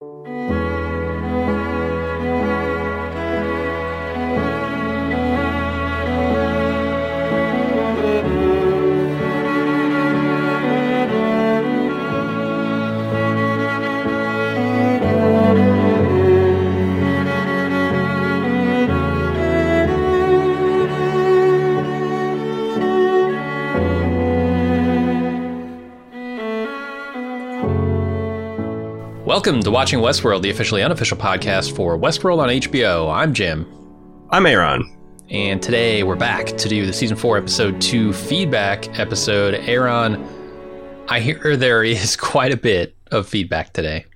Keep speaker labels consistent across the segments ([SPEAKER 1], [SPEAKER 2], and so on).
[SPEAKER 1] Música Welcome to Watching Westworld, the officially unofficial podcast for Westworld on HBO. I'm Jim.
[SPEAKER 2] I'm Aaron.
[SPEAKER 1] And today we're back to do the season four, episode two feedback episode. Aaron, I hear there is quite a bit of feedback today.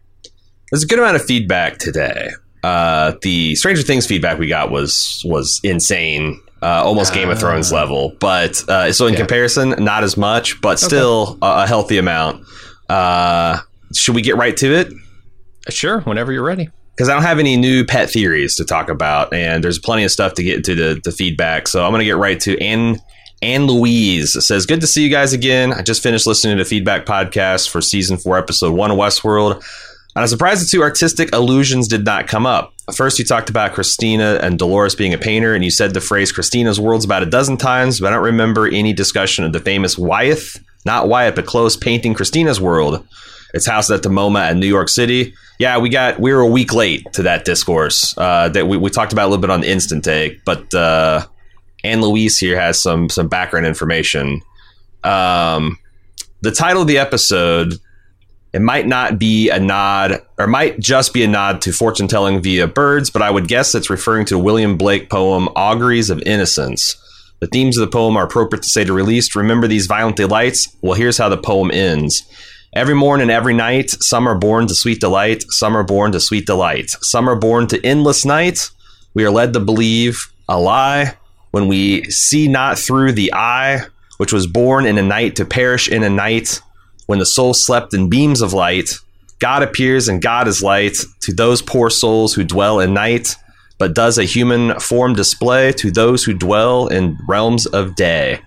[SPEAKER 2] There's a good amount of feedback today. Uh, the Stranger Things feedback we got was was insane, uh, almost Game of Thrones level. But uh, so in
[SPEAKER 1] Yeah.
[SPEAKER 2] comparison, not as much, but still a, a healthy amount. Uh, should we get right to it?
[SPEAKER 1] Sure, whenever you're ready.
[SPEAKER 2] Because I don't have any new pet theories to talk about, and there's plenty of stuff to get into the, the feedback. So I'm going to get right to Anne. Anne Louise says, Good to see you guys again. I just finished listening to the feedback podcast for season four, episode one of Westworld. And I'm surprised the two artistic illusions did not come up. First, you talked about Christina and Dolores being a painter, and you said the phrase Christina's world's about a dozen times, but I don't remember any discussion of the famous Wyeth, not Wyatt, but close, painting Christina's world. It's housed at the MoMA in New York City. Yeah, we got we were a week late to that discourse uh, that we, we talked about a little bit on the instant take, but uh, Anne Louise here has some some background information. Um, the title of the episode it might not be a nod or might just be a nod to fortune telling via birds, but I would guess it's referring to William Blake poem Auguries of Innocence. The themes of the poem are appropriate to say to released. Remember these violent delights? Well, here's how the poem ends. Every morn and every night, some are born to sweet delight, some are born to sweet delight, some are born to endless night. We are led to believe a lie when we see not through the eye, which was born in a night to perish in a night. When the soul slept in beams of light, God appears and God is light to those poor souls who dwell in night, but does a human form display to those who dwell in realms of day.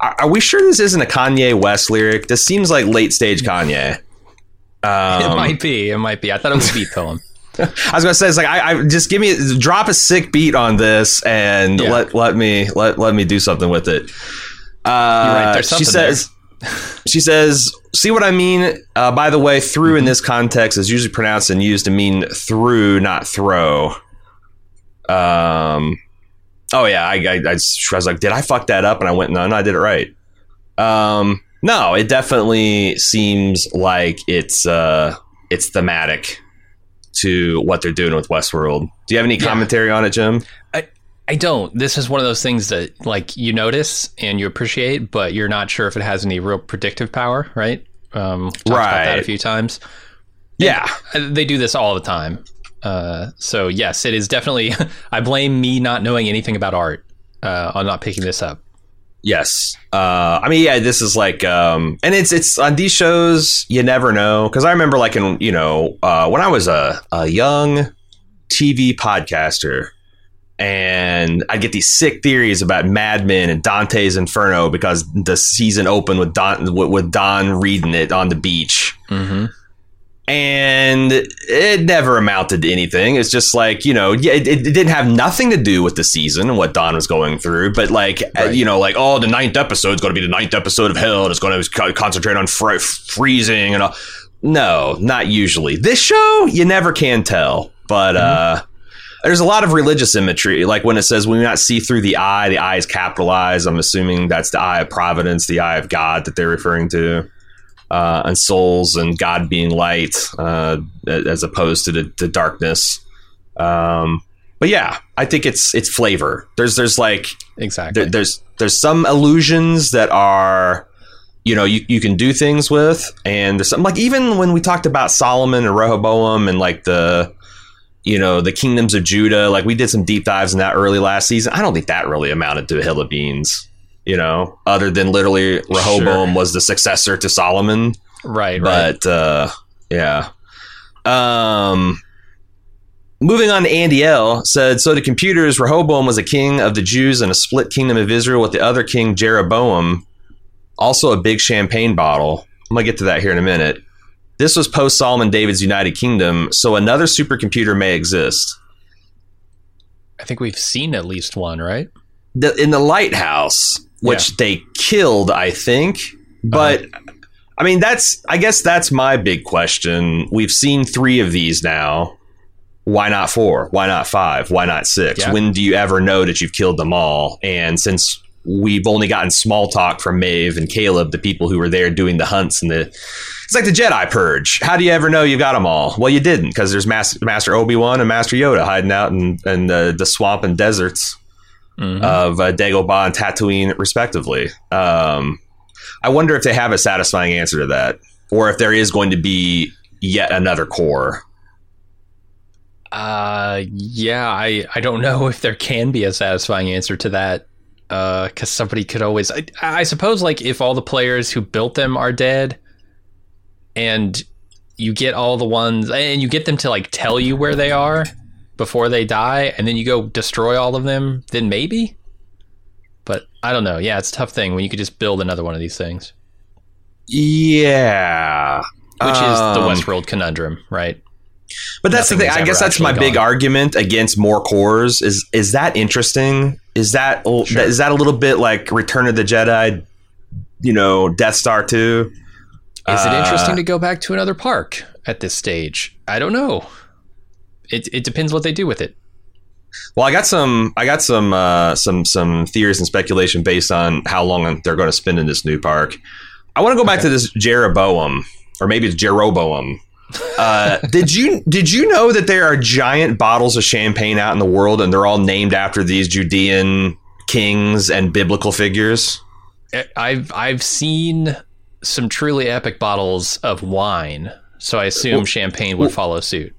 [SPEAKER 2] Are, are we sure this isn't a Kanye West lyric? This seems like late stage Kanye.
[SPEAKER 1] it
[SPEAKER 2] Um,
[SPEAKER 1] might be. It might be. I thought it was a beat poem.
[SPEAKER 2] I was gonna say it's like I, I just give me drop a sick beat on this and
[SPEAKER 1] Yeah.
[SPEAKER 2] let let me let let me do something with it. Uh,
[SPEAKER 1] right,
[SPEAKER 2] she says. she says, "See what I mean? Uh, by the way, through
[SPEAKER 1] Mm-hmm.
[SPEAKER 2] in this context is usually pronounced and used to mean through, not throw." Um. Oh yeah, I, I, I was like, did I fuck that up? And I went, no, no, I did it right. Um. No, it definitely seems like it's uh it's thematic to what they're doing with Westworld. Do you have any
[SPEAKER 1] Yeah.
[SPEAKER 2] commentary on it, Jim?
[SPEAKER 1] I I don't. This is one of those things that like you notice and you appreciate, but you're not sure if it has any real predictive power, right? Um, talked about that a few times.
[SPEAKER 2] Yeah.
[SPEAKER 1] They do this all the time. Uh, so yes, it is definitely. I blame me not knowing anything about art uh, on not picking this up.
[SPEAKER 2] Yes. Uh, I mean, yeah, this is like, um, and it's it's on these shows. You never know because I remember like in you know uh, when I was a a young TV podcaster, and I'd get these sick theories about Mad Men and Dante's Inferno because the season opened with Don with, with Don reading it on the beach.
[SPEAKER 1] Mm-hmm.
[SPEAKER 2] And it never amounted to anything. It's just like you know, yeah, it, it didn't have nothing to do with the season and what Don was going through. But like uh,
[SPEAKER 1] Right.
[SPEAKER 2] you know, like oh, the ninth episode is going to be the ninth episode of Hell, and it's going to concentrate on fr- freezing and all. No, not usually. This show, you never can tell, but. uh there's a lot of religious imagery, like when it says "we not see through the eye." The eye is capitalized. I'm assuming that's the eye of providence, the eye of God that they're referring to uh, and souls and God being light uh, as opposed to the, the darkness. Um, but yeah, I think it's it's flavor. There's there's like
[SPEAKER 1] Exactly.
[SPEAKER 2] there, there's there's some illusions that are you know you, you can do things with and there's something like even when we talked about solomon and rehoboam and like the you know the kingdoms of judah like we did some deep dives in that early last season i don't think that really amounted to a hill of beans you know other than literally rehoboam
[SPEAKER 1] Sure.
[SPEAKER 2] was the successor to solomon
[SPEAKER 1] Right, right.
[SPEAKER 2] but uh yeah um Moving on to Andy L said, so to computers, Rehoboam was a king of the Jews and a split kingdom of Israel with the other king, Jeroboam, also a big champagne bottle. I'm going to get to that here in a minute. This was post Solomon David's United Kingdom, so another supercomputer may exist.
[SPEAKER 1] I think we've seen at least one, right?
[SPEAKER 2] The, in the lighthouse, which they killed, I think. But uh-huh. I mean, that's, I guess that's my big question. We've seen three of these now. Why not four? Why not five? Why not six?
[SPEAKER 1] Yeah.
[SPEAKER 2] When do you ever know that you've killed them all? And since we've only gotten small talk from Maeve and Caleb, the people who were there doing the hunts and the it's like the Jedi Purge. How do you ever know you got them all? Well, you didn't because there's Master, Master Obi Wan and Master Yoda hiding out in, in the, the swamp and deserts
[SPEAKER 1] Mhm.
[SPEAKER 2] of uh, Dagobah and Tatooine, respectively. Um, I wonder if they have a satisfying answer to that, or if there is going to be yet another core.
[SPEAKER 1] Uh, yeah, I, I don't know if there can be a satisfying answer to that. Uh, because somebody could always, I, I suppose, like if all the players who built them are dead, and you get all the ones, and you get them to like tell you where they are before they die, and then you go destroy all of them, then maybe. But I don't know. Yeah, it's a tough thing when you could just build another one of these things,
[SPEAKER 2] Yeah,
[SPEAKER 1] which is the
[SPEAKER 2] Um,
[SPEAKER 1] Westworld conundrum, right?
[SPEAKER 2] But that's
[SPEAKER 1] Nothing
[SPEAKER 2] the thing. I guess that's my
[SPEAKER 1] actually
[SPEAKER 2] big argument against more cores. Is is that interesting? Is that is
[SPEAKER 1] Sure.
[SPEAKER 2] that a little bit like Return of the Jedi? You know, Death Star two.
[SPEAKER 1] Is it
[SPEAKER 2] Uh,
[SPEAKER 1] interesting to go back to another park at this stage? I don't know. It it depends what they do with it.
[SPEAKER 2] Well, I got some. I got some. Uh, some some theories and speculation based on how long they're going to spend in this new park. I want to go back to this Jeroboam, or maybe it's Jeroboam. Uh, did you did you know that there are giant bottles of champagne out in the world, and they're all named after these Judean kings and biblical figures?
[SPEAKER 1] I- I've I've seen some truly epic bottles of wine, so I assume
[SPEAKER 2] Well-
[SPEAKER 1] champagne would
[SPEAKER 2] well-
[SPEAKER 1] follow suit.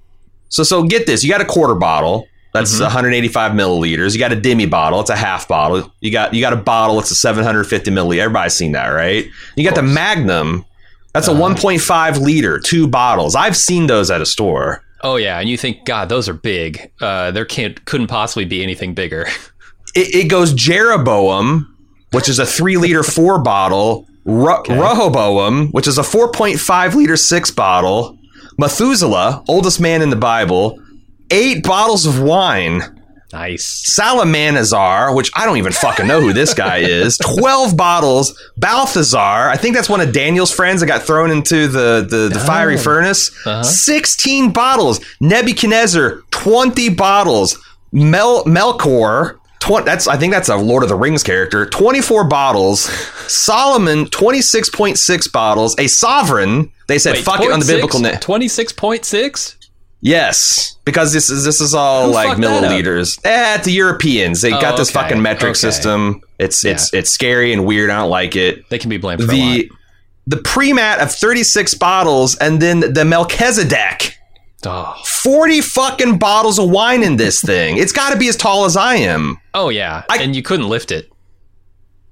[SPEAKER 2] So so get this: you got a quarter bottle. That's
[SPEAKER 1] Mhm.
[SPEAKER 2] 185 milliliters. You got a demi bottle. It's a half bottle. You got you got a bottle. It's a 750 milliliter. Everybody's seen that, right? You got the. Magnum. That's a
[SPEAKER 1] Uh-huh.
[SPEAKER 2] 1.5 liter, two bottles. I've seen those at a store.
[SPEAKER 1] Oh yeah, and you think, God, those are big. Uh, there can't couldn't possibly be anything bigger.
[SPEAKER 2] It, it goes Jeroboam, which is a three liter four bottle. Re- Rehoboam, which is a 4.5 liter six bottle. Methuselah, oldest man in the Bible. Eight bottles of wine.
[SPEAKER 1] nice.
[SPEAKER 2] Salmanazar, which I don't even fucking know who this guy is. 12 bottles. Balthazar, I think that's one of Daniel's friends that got thrown into the, the, the fiery
[SPEAKER 1] Oh.
[SPEAKER 2] furnace.
[SPEAKER 1] Uh-huh.
[SPEAKER 2] 16 bottles. Nebuchadnezzar, 20 bottles. Mel Melkor, 20, that's I think that's a Lord of the Rings character. 24 bottles. Solomon, 26.6 bottles. A sovereign, they said
[SPEAKER 1] Wait,
[SPEAKER 2] fuck it on the biblical net.
[SPEAKER 1] Twenty six point six.
[SPEAKER 2] Yes, because this is this is all
[SPEAKER 1] Who
[SPEAKER 2] like
[SPEAKER 1] fucked that up?
[SPEAKER 2] milliliters. Eh, the Europeans they
[SPEAKER 1] Oh,
[SPEAKER 2] got this
[SPEAKER 1] okay,
[SPEAKER 2] fucking metric
[SPEAKER 1] okay.
[SPEAKER 2] system. It's it's it's scary and weird. I don't like it.
[SPEAKER 1] They can be blamed for.
[SPEAKER 2] The the Primat of 36 bottles and then the Melchizedek.
[SPEAKER 1] Oh.
[SPEAKER 2] 40 fucking bottles of wine in this thing. It's got to be as tall as I am.
[SPEAKER 1] oh yeah,
[SPEAKER 2] I-
[SPEAKER 1] and you couldn't lift it.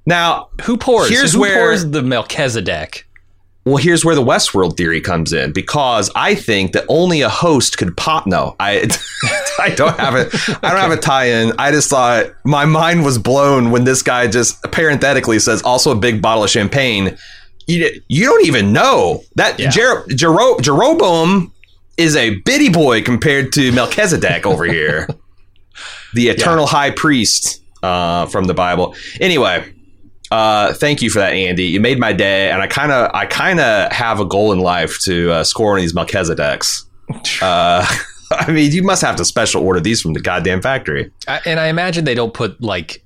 [SPEAKER 2] Now,
[SPEAKER 1] Who pours?
[SPEAKER 2] Here's
[SPEAKER 1] who
[SPEAKER 2] where-
[SPEAKER 1] pours the Melchizedek?
[SPEAKER 2] well, here's where the Westworld theory comes in because I think that only a host could pop. No, I, I don't have it. I don't have a tie-in. I just thought my mind was blown when this guy just parenthetically says also a big bottle of champagne. You, you don't even know that
[SPEAKER 1] Yeah.
[SPEAKER 2] Jer- Jero- Jeroboam is a bitty boy compared to Melchizedek over here, the eternal high priest uh, from the Bible. Anyway, uh, thank you for that, Andy. You made my day, and I kind of, I kind of have a goal in life to uh, score of these Melchizedeks. Uh, I mean, you must have to special order these from the goddamn factory.
[SPEAKER 1] I, and I imagine they don't put like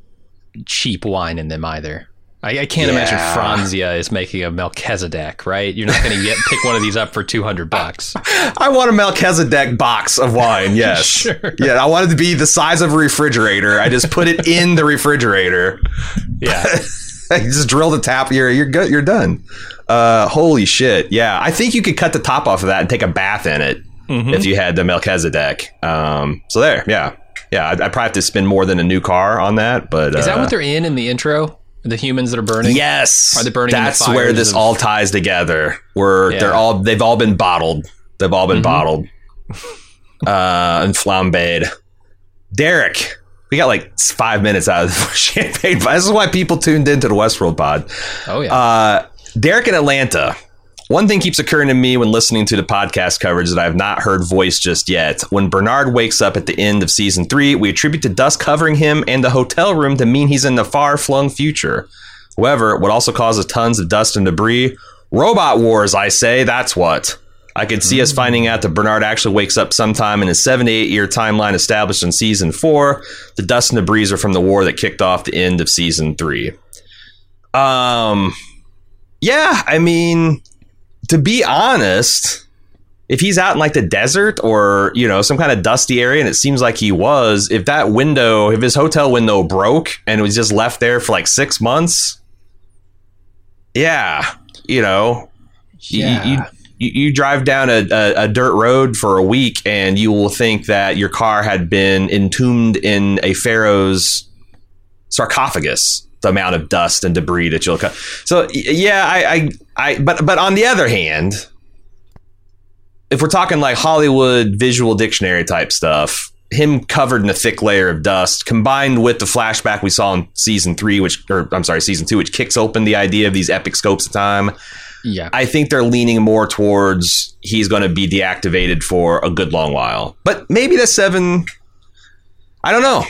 [SPEAKER 1] cheap wine in them either. I, I can't imagine Franzia is making a Melchizedek, right? You're not going to get pick one of these up for two hundred bucks.
[SPEAKER 2] I want a Melchizedek box of wine. Yes,
[SPEAKER 1] Sure.
[SPEAKER 2] yeah, I want it to be the size of a refrigerator. I just put it in the refrigerator.
[SPEAKER 1] Yeah,
[SPEAKER 2] you just drill the tap. You're you're good. You're done. Uh, holy shit! Yeah, I think you could cut the top off of that and take a bath in it
[SPEAKER 1] Mhm.
[SPEAKER 2] if you had the Melchizedek. Um, so there, yeah, yeah. I'd, I'd probably have to spend more than a new car on that. But
[SPEAKER 1] Is that
[SPEAKER 2] uh,
[SPEAKER 1] what they're in in the intro? The humans that are burning?
[SPEAKER 2] Yes,
[SPEAKER 1] Are they burning in the
[SPEAKER 2] That's where this
[SPEAKER 1] of-
[SPEAKER 2] all ties together. Where
[SPEAKER 1] Yeah.
[SPEAKER 2] they're all they've all been bottled. They've all been
[SPEAKER 1] Mhm.
[SPEAKER 2] bottled uh, and flambéed. Derek, we got like five minutes out of the champagne. This is why people tuned into the Westworld pod.
[SPEAKER 1] Oh yeah.
[SPEAKER 2] Uh, Derek in Atlanta. One thing keeps occurring to me when listening to the podcast coverage that I have not heard voice just yet. When Bernard wakes up at the end of season three, we attribute the dust covering him and the hotel room to mean he's in the far flung future. However, what also causes tons of dust and debris? Robot wars, I say, that's what. I could see us finding out that Bernard actually wakes up sometime in a seven to eight year timeline established in season four. The dust and debris are from the war that kicked off the end of season three. Um, yeah, I mean, to be honest, if he's out in like the desert or you know some kind of dusty area, and it seems like he was, if that window, if his hotel window broke and it was just left there for like six months, yeah, you know, you-
[SPEAKER 1] Yeah.
[SPEAKER 2] you, you, you drive down a, a, a dirt road for a week and you will think that your car had been entombed in a pharaoh's sarcophagus amount of dust and debris that you'll cut so yeah I, I i but but on the other hand if we're talking like hollywood visual dictionary type stuff him covered in a thick layer of dust combined with the flashback we saw in season three which or i'm sorry season two which kicks open the idea of these epic scopes of time
[SPEAKER 1] yeah.
[SPEAKER 2] I think they're leaning more towards he's going to be deactivated for a good long while. But maybe the seven. I don't know.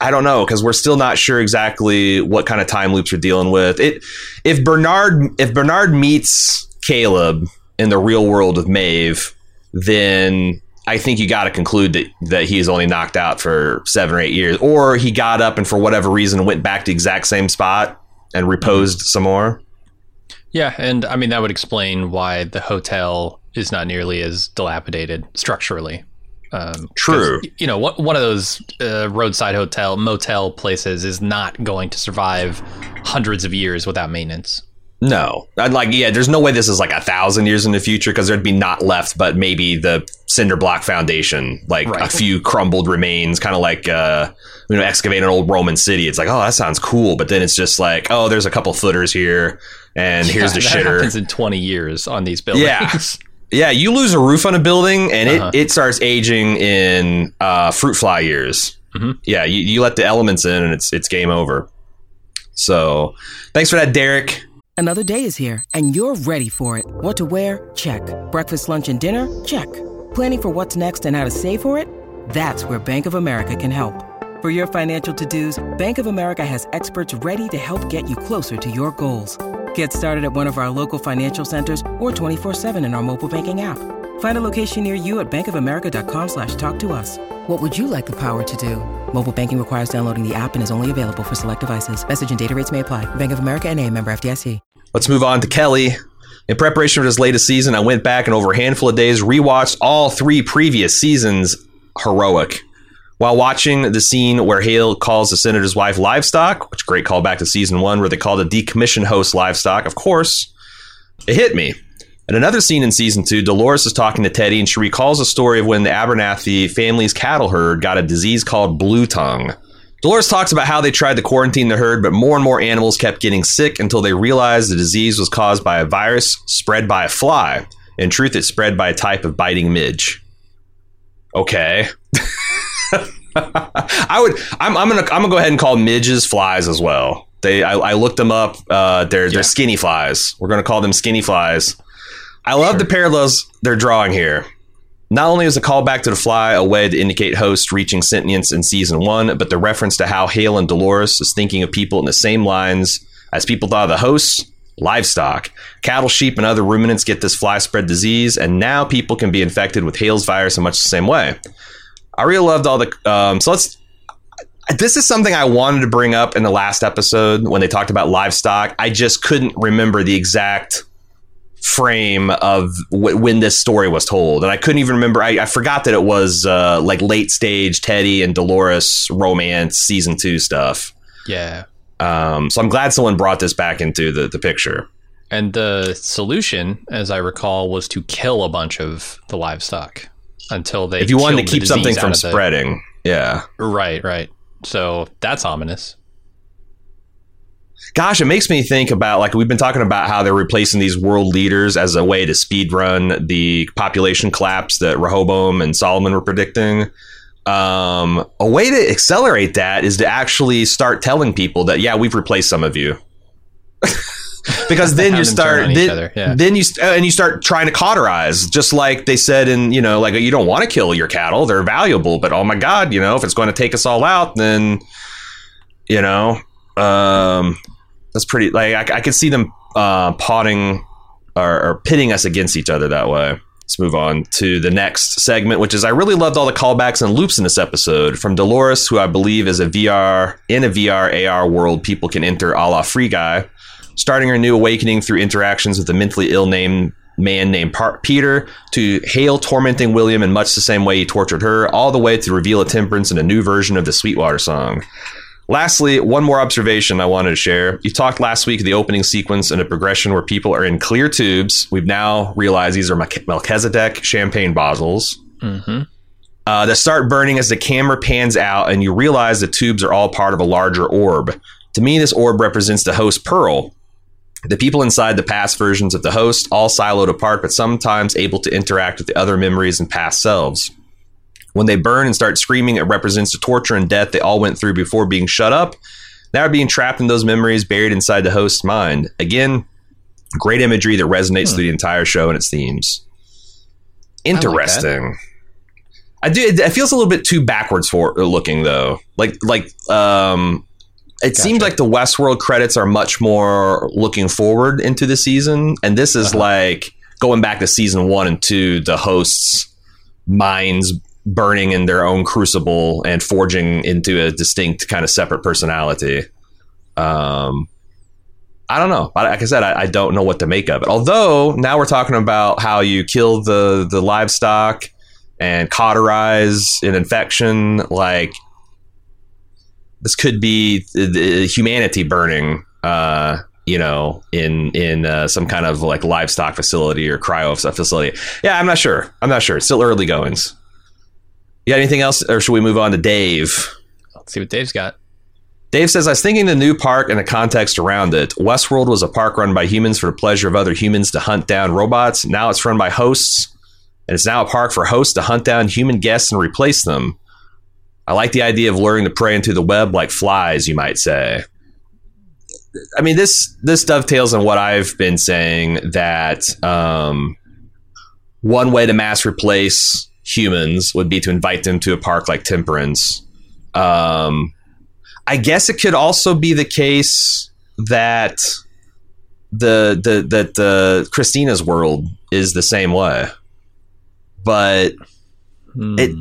[SPEAKER 2] I don't know because we're still not sure exactly what kind of time loops we're dealing with. It if Bernard if Bernard meets Caleb in the real world of Maeve, then I think you got to conclude that that he's only knocked out for seven or eight years, or he got up and for whatever reason went back to the exact same spot and mm-hmm. reposed some more.
[SPEAKER 1] Yeah, and I mean that would explain why the hotel is not nearly as dilapidated structurally. Um,
[SPEAKER 2] True.
[SPEAKER 1] You know, one one of those uh, roadside hotel motel places is not going to survive hundreds of years without maintenance.
[SPEAKER 2] No, I'd like yeah. There's no way this is like a thousand years in the future because there'd be not left but maybe the cinder block foundation, like a few crumbled remains, kind of like uh, you know excavate an old Roman city. It's like oh that sounds cool, but then it's just like oh there's a couple footers here, and here's the
[SPEAKER 1] that
[SPEAKER 2] shitter.
[SPEAKER 1] happens in twenty years on these buildings.
[SPEAKER 2] Yeah. Yeah, you lose a roof on a building and
[SPEAKER 1] Uh-huh.
[SPEAKER 2] it, it starts aging in uh, fruit fly years.
[SPEAKER 1] Mhm.
[SPEAKER 2] Yeah, you, you let the elements in and it's it's game over. So thanks for that, Derek.
[SPEAKER 3] Another day is here, and you're ready for it. What to wear? Check. Breakfast, lunch, and dinner? Check. Planning for what's next and how to save for it? That's where Bank of America can help. For your financial to-dos, Bank of America has experts ready to help get you closer to your goals. Get started at one of our local financial centers or 24-7 in our mobile banking app. Find a location near you at bankofamerica.com slash talk to us. What would you like the power to do? Mobile banking requires downloading the app and is only available for select devices. Message and data rates may apply. Bank of America and a member FDIC.
[SPEAKER 2] Let's move on to Kelly. In preparation for this latest season, I went back and over a handful of days rewatched all three previous seasons. Heroic. While watching the scene where Hale calls the senator's wife livestock, which great callback to season one where they called a decommissioned host livestock, of course, it hit me. In another scene in season two, Dolores is talking to Teddy and she recalls a story of when the Abernathy family's cattle herd got a disease called blue tongue. Dolores talks about how they tried to quarantine the herd, but more and more animals kept getting sick until they realized the disease was caused by a virus spread by a fly. In truth, it spread by a type of biting midge. Okay. I would. I'm, I'm gonna. I'm gonna go ahead and call midges flies as well. They. I, I looked them up. Uh, they're
[SPEAKER 1] Yeah.
[SPEAKER 2] they're skinny flies. We're gonna call them skinny flies. I love the parallels they're drawing here. Not only is a callback to the fly a way to indicate hosts reaching sentience in season one, but the reference to how Hale and Dolores is thinking of people in the same lines as people thought of the hosts, livestock. Cattle, sheep, and other ruminants get this fly spread disease, and now people can be infected with Hale's virus in much the same way. I really loved all the. Um, so let's. This is something I wanted to bring up in the last episode when they talked about livestock. I just couldn't remember the exact frame of w- when this story was told, and I couldn't even remember. I, I forgot that it was uh, like late stage Teddy and Dolores romance season two stuff.
[SPEAKER 1] Yeah.
[SPEAKER 2] Um, so I'm glad someone brought this back into the, the picture.
[SPEAKER 1] And the solution, as I recall, was to kill a bunch of the livestock until they.
[SPEAKER 2] If you wanted to keep something from
[SPEAKER 1] out of the-
[SPEAKER 2] spreading, yeah.
[SPEAKER 1] right, right. So that's ominous.
[SPEAKER 2] Gosh, it makes me think about like we've been talking about how they're replacing these world leaders as a way to speed run the population collapse that Rehoboam and Solomon were predicting. Um, a way to accelerate that is to actually start telling people that yeah, we've replaced some of you. because then you
[SPEAKER 1] Have them turn
[SPEAKER 2] start then,
[SPEAKER 1] yeah.
[SPEAKER 2] then you st- uh, and you start trying to cauterize just like they said in you know like you don't want to kill your cattle they're valuable but oh my god you know if it's going to take us all out then you know um that's pretty like i, I could see them uh potting or, or pitting us against each other that way let's move on to the next segment which is i really loved all the callbacks and loops in this episode from dolores who i believe is a vr in a vr ar world people can enter a la free guy starting her new awakening through interactions with a mentally ill named man named Par- Peter, to Hale tormenting William in much the same way he tortured her, all the way to reveal a temperance in a new version of the Sweetwater song. Lastly, one more observation I wanted to share. You talked last week of the opening sequence and a progression where people are in clear tubes. We've now realized these are Melchizedek champagne bottles
[SPEAKER 1] hmm
[SPEAKER 2] uh, that start burning as the camera pans out and you realize the tubes are all part of a larger orb. To me, this orb represents the host Pearl. The people inside the past versions of the host, all siloed apart, but sometimes able to interact with the other memories and past selves. When they burn and start screaming, it represents the torture and death they all went through before being shut up. Now being trapped in those memories buried inside the host's mind. Again, great imagery that resonates through the entire show and its themes. Interesting. I do. It feels a little bit too backwards for looking though. Like like um, it seems like the Westworld credits are much more looking forward into the season, and this is like going back to season one and two. The hosts' minds burning in their own crucible and forging into a distinct kind of separate personality. Um, I don't know. Like I said, I, I don't know what to make of it. Although now we're talking about how you kill the the livestock and cauterize an infection. Like this could be humanity burning. Uh, you know, in in uh, some kind of like livestock facility or cryo facility. Yeah, I'm not sure. I'm not sure. It's still early goings. You got anything else, or should we move on to Dave?
[SPEAKER 1] Let's see what Dave's got.
[SPEAKER 2] Dave says, I was thinking the new park and the context around it. Westworld was a park run by humans for the pleasure of other humans to hunt down robots. Now it's run by hosts, and it's now a park for hosts to hunt down human guests and replace them. I like the idea of luring the prey into the web like flies, you might say. I mean, this this dovetails on what I've been saying that um, one way to mass replace humans would be to invite them to a park like Temperance. Um, I guess it could also be the case that the the that the Christina's world is the same way, but it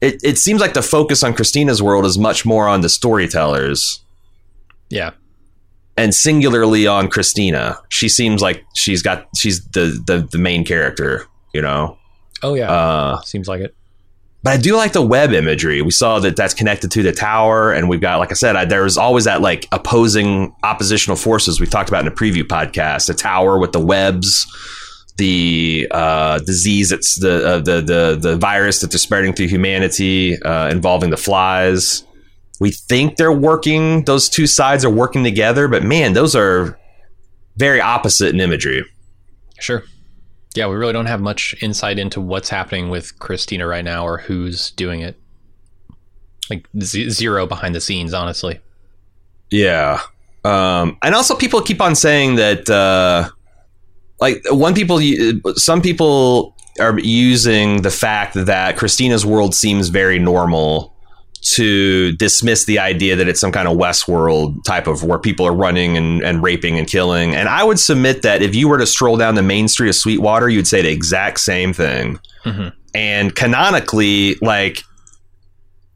[SPEAKER 2] it it seems like the focus on Christina's world is much more on the storytellers
[SPEAKER 1] Yeah.
[SPEAKER 2] and singularly on Christina. She seems like she's got she's the the, the main character, you know.
[SPEAKER 1] Oh yeah.
[SPEAKER 2] Uh,
[SPEAKER 1] Seems like it.
[SPEAKER 2] but I do like the web imagery. We saw that that's connected to the tower, and we've got, like I said, I, there's always that like opposing oppositional forces we talked about in the preview podcast. The tower with the webs, the uh, disease that's the, uh, the the the virus that they're spreading through humanity, uh, involving the flies. We think they're working; those two sides are working together, but man, those are very opposite in imagery.
[SPEAKER 1] Sure. Yeah, we really don't have much insight into what's happening with Christina right now or who's doing it. Like z- zero behind the scenes, honestly.
[SPEAKER 2] Yeah. Um, and also people keep on saying that, uh, like one people, some people are using the fact that Christina's world seems very normal to dismiss the idea that it's some kind of Westworld type of where people are running and, and raping and killing. And I would submit that if you were to stroll down the main street of Sweetwater, you'd say the exact same thing.
[SPEAKER 1] Mhm.
[SPEAKER 2] And canonically, like,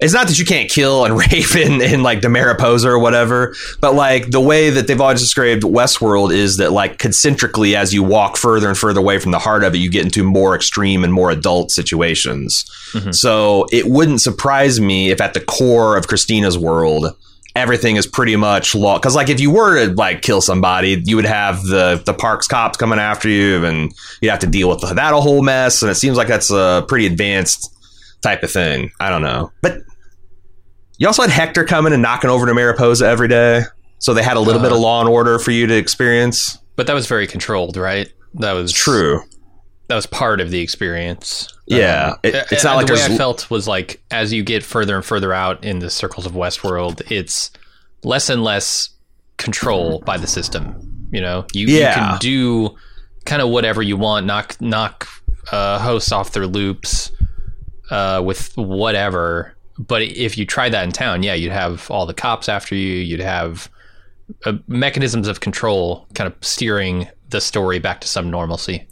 [SPEAKER 2] it's not that you can't kill and rape in, in like the Mariposa or whatever, but like the way that they've always described Westworld is that like concentrically as you walk further and further away from the heart of it, you get into more extreme and more adult situations.
[SPEAKER 1] Mhm.
[SPEAKER 2] So it wouldn't surprise me if at the core of Christina's world everything is pretty much law. Because like if you were to like kill somebody, you would have the the parks cops coming after you, and you'd have to deal with that whole mess. And it seems like that's a pretty advanced type of thing. I don't know, but you also had Hector coming and knocking over to Mariposa every day, so they had a little
[SPEAKER 1] Uh,
[SPEAKER 2] bit of law and order for you to experience.
[SPEAKER 1] But that was very controlled, right? That was
[SPEAKER 2] True.
[SPEAKER 1] That was part of the experience.
[SPEAKER 2] Yeah,
[SPEAKER 1] Um,
[SPEAKER 2] it-
[SPEAKER 1] uh,
[SPEAKER 2] it's not
[SPEAKER 1] uh,
[SPEAKER 2] like
[SPEAKER 1] the way I felt was like as you get further and further out in the circles of Westworld, it's less and less control by the system. You know, you, you can do kind of whatever you want, knock knock uh, hosts off their loops uh, with whatever. But if you tried that in town, yeah, you'd have all the cops after you. You'd have uh, mechanisms of control, kind of steering the story back to some normalcy.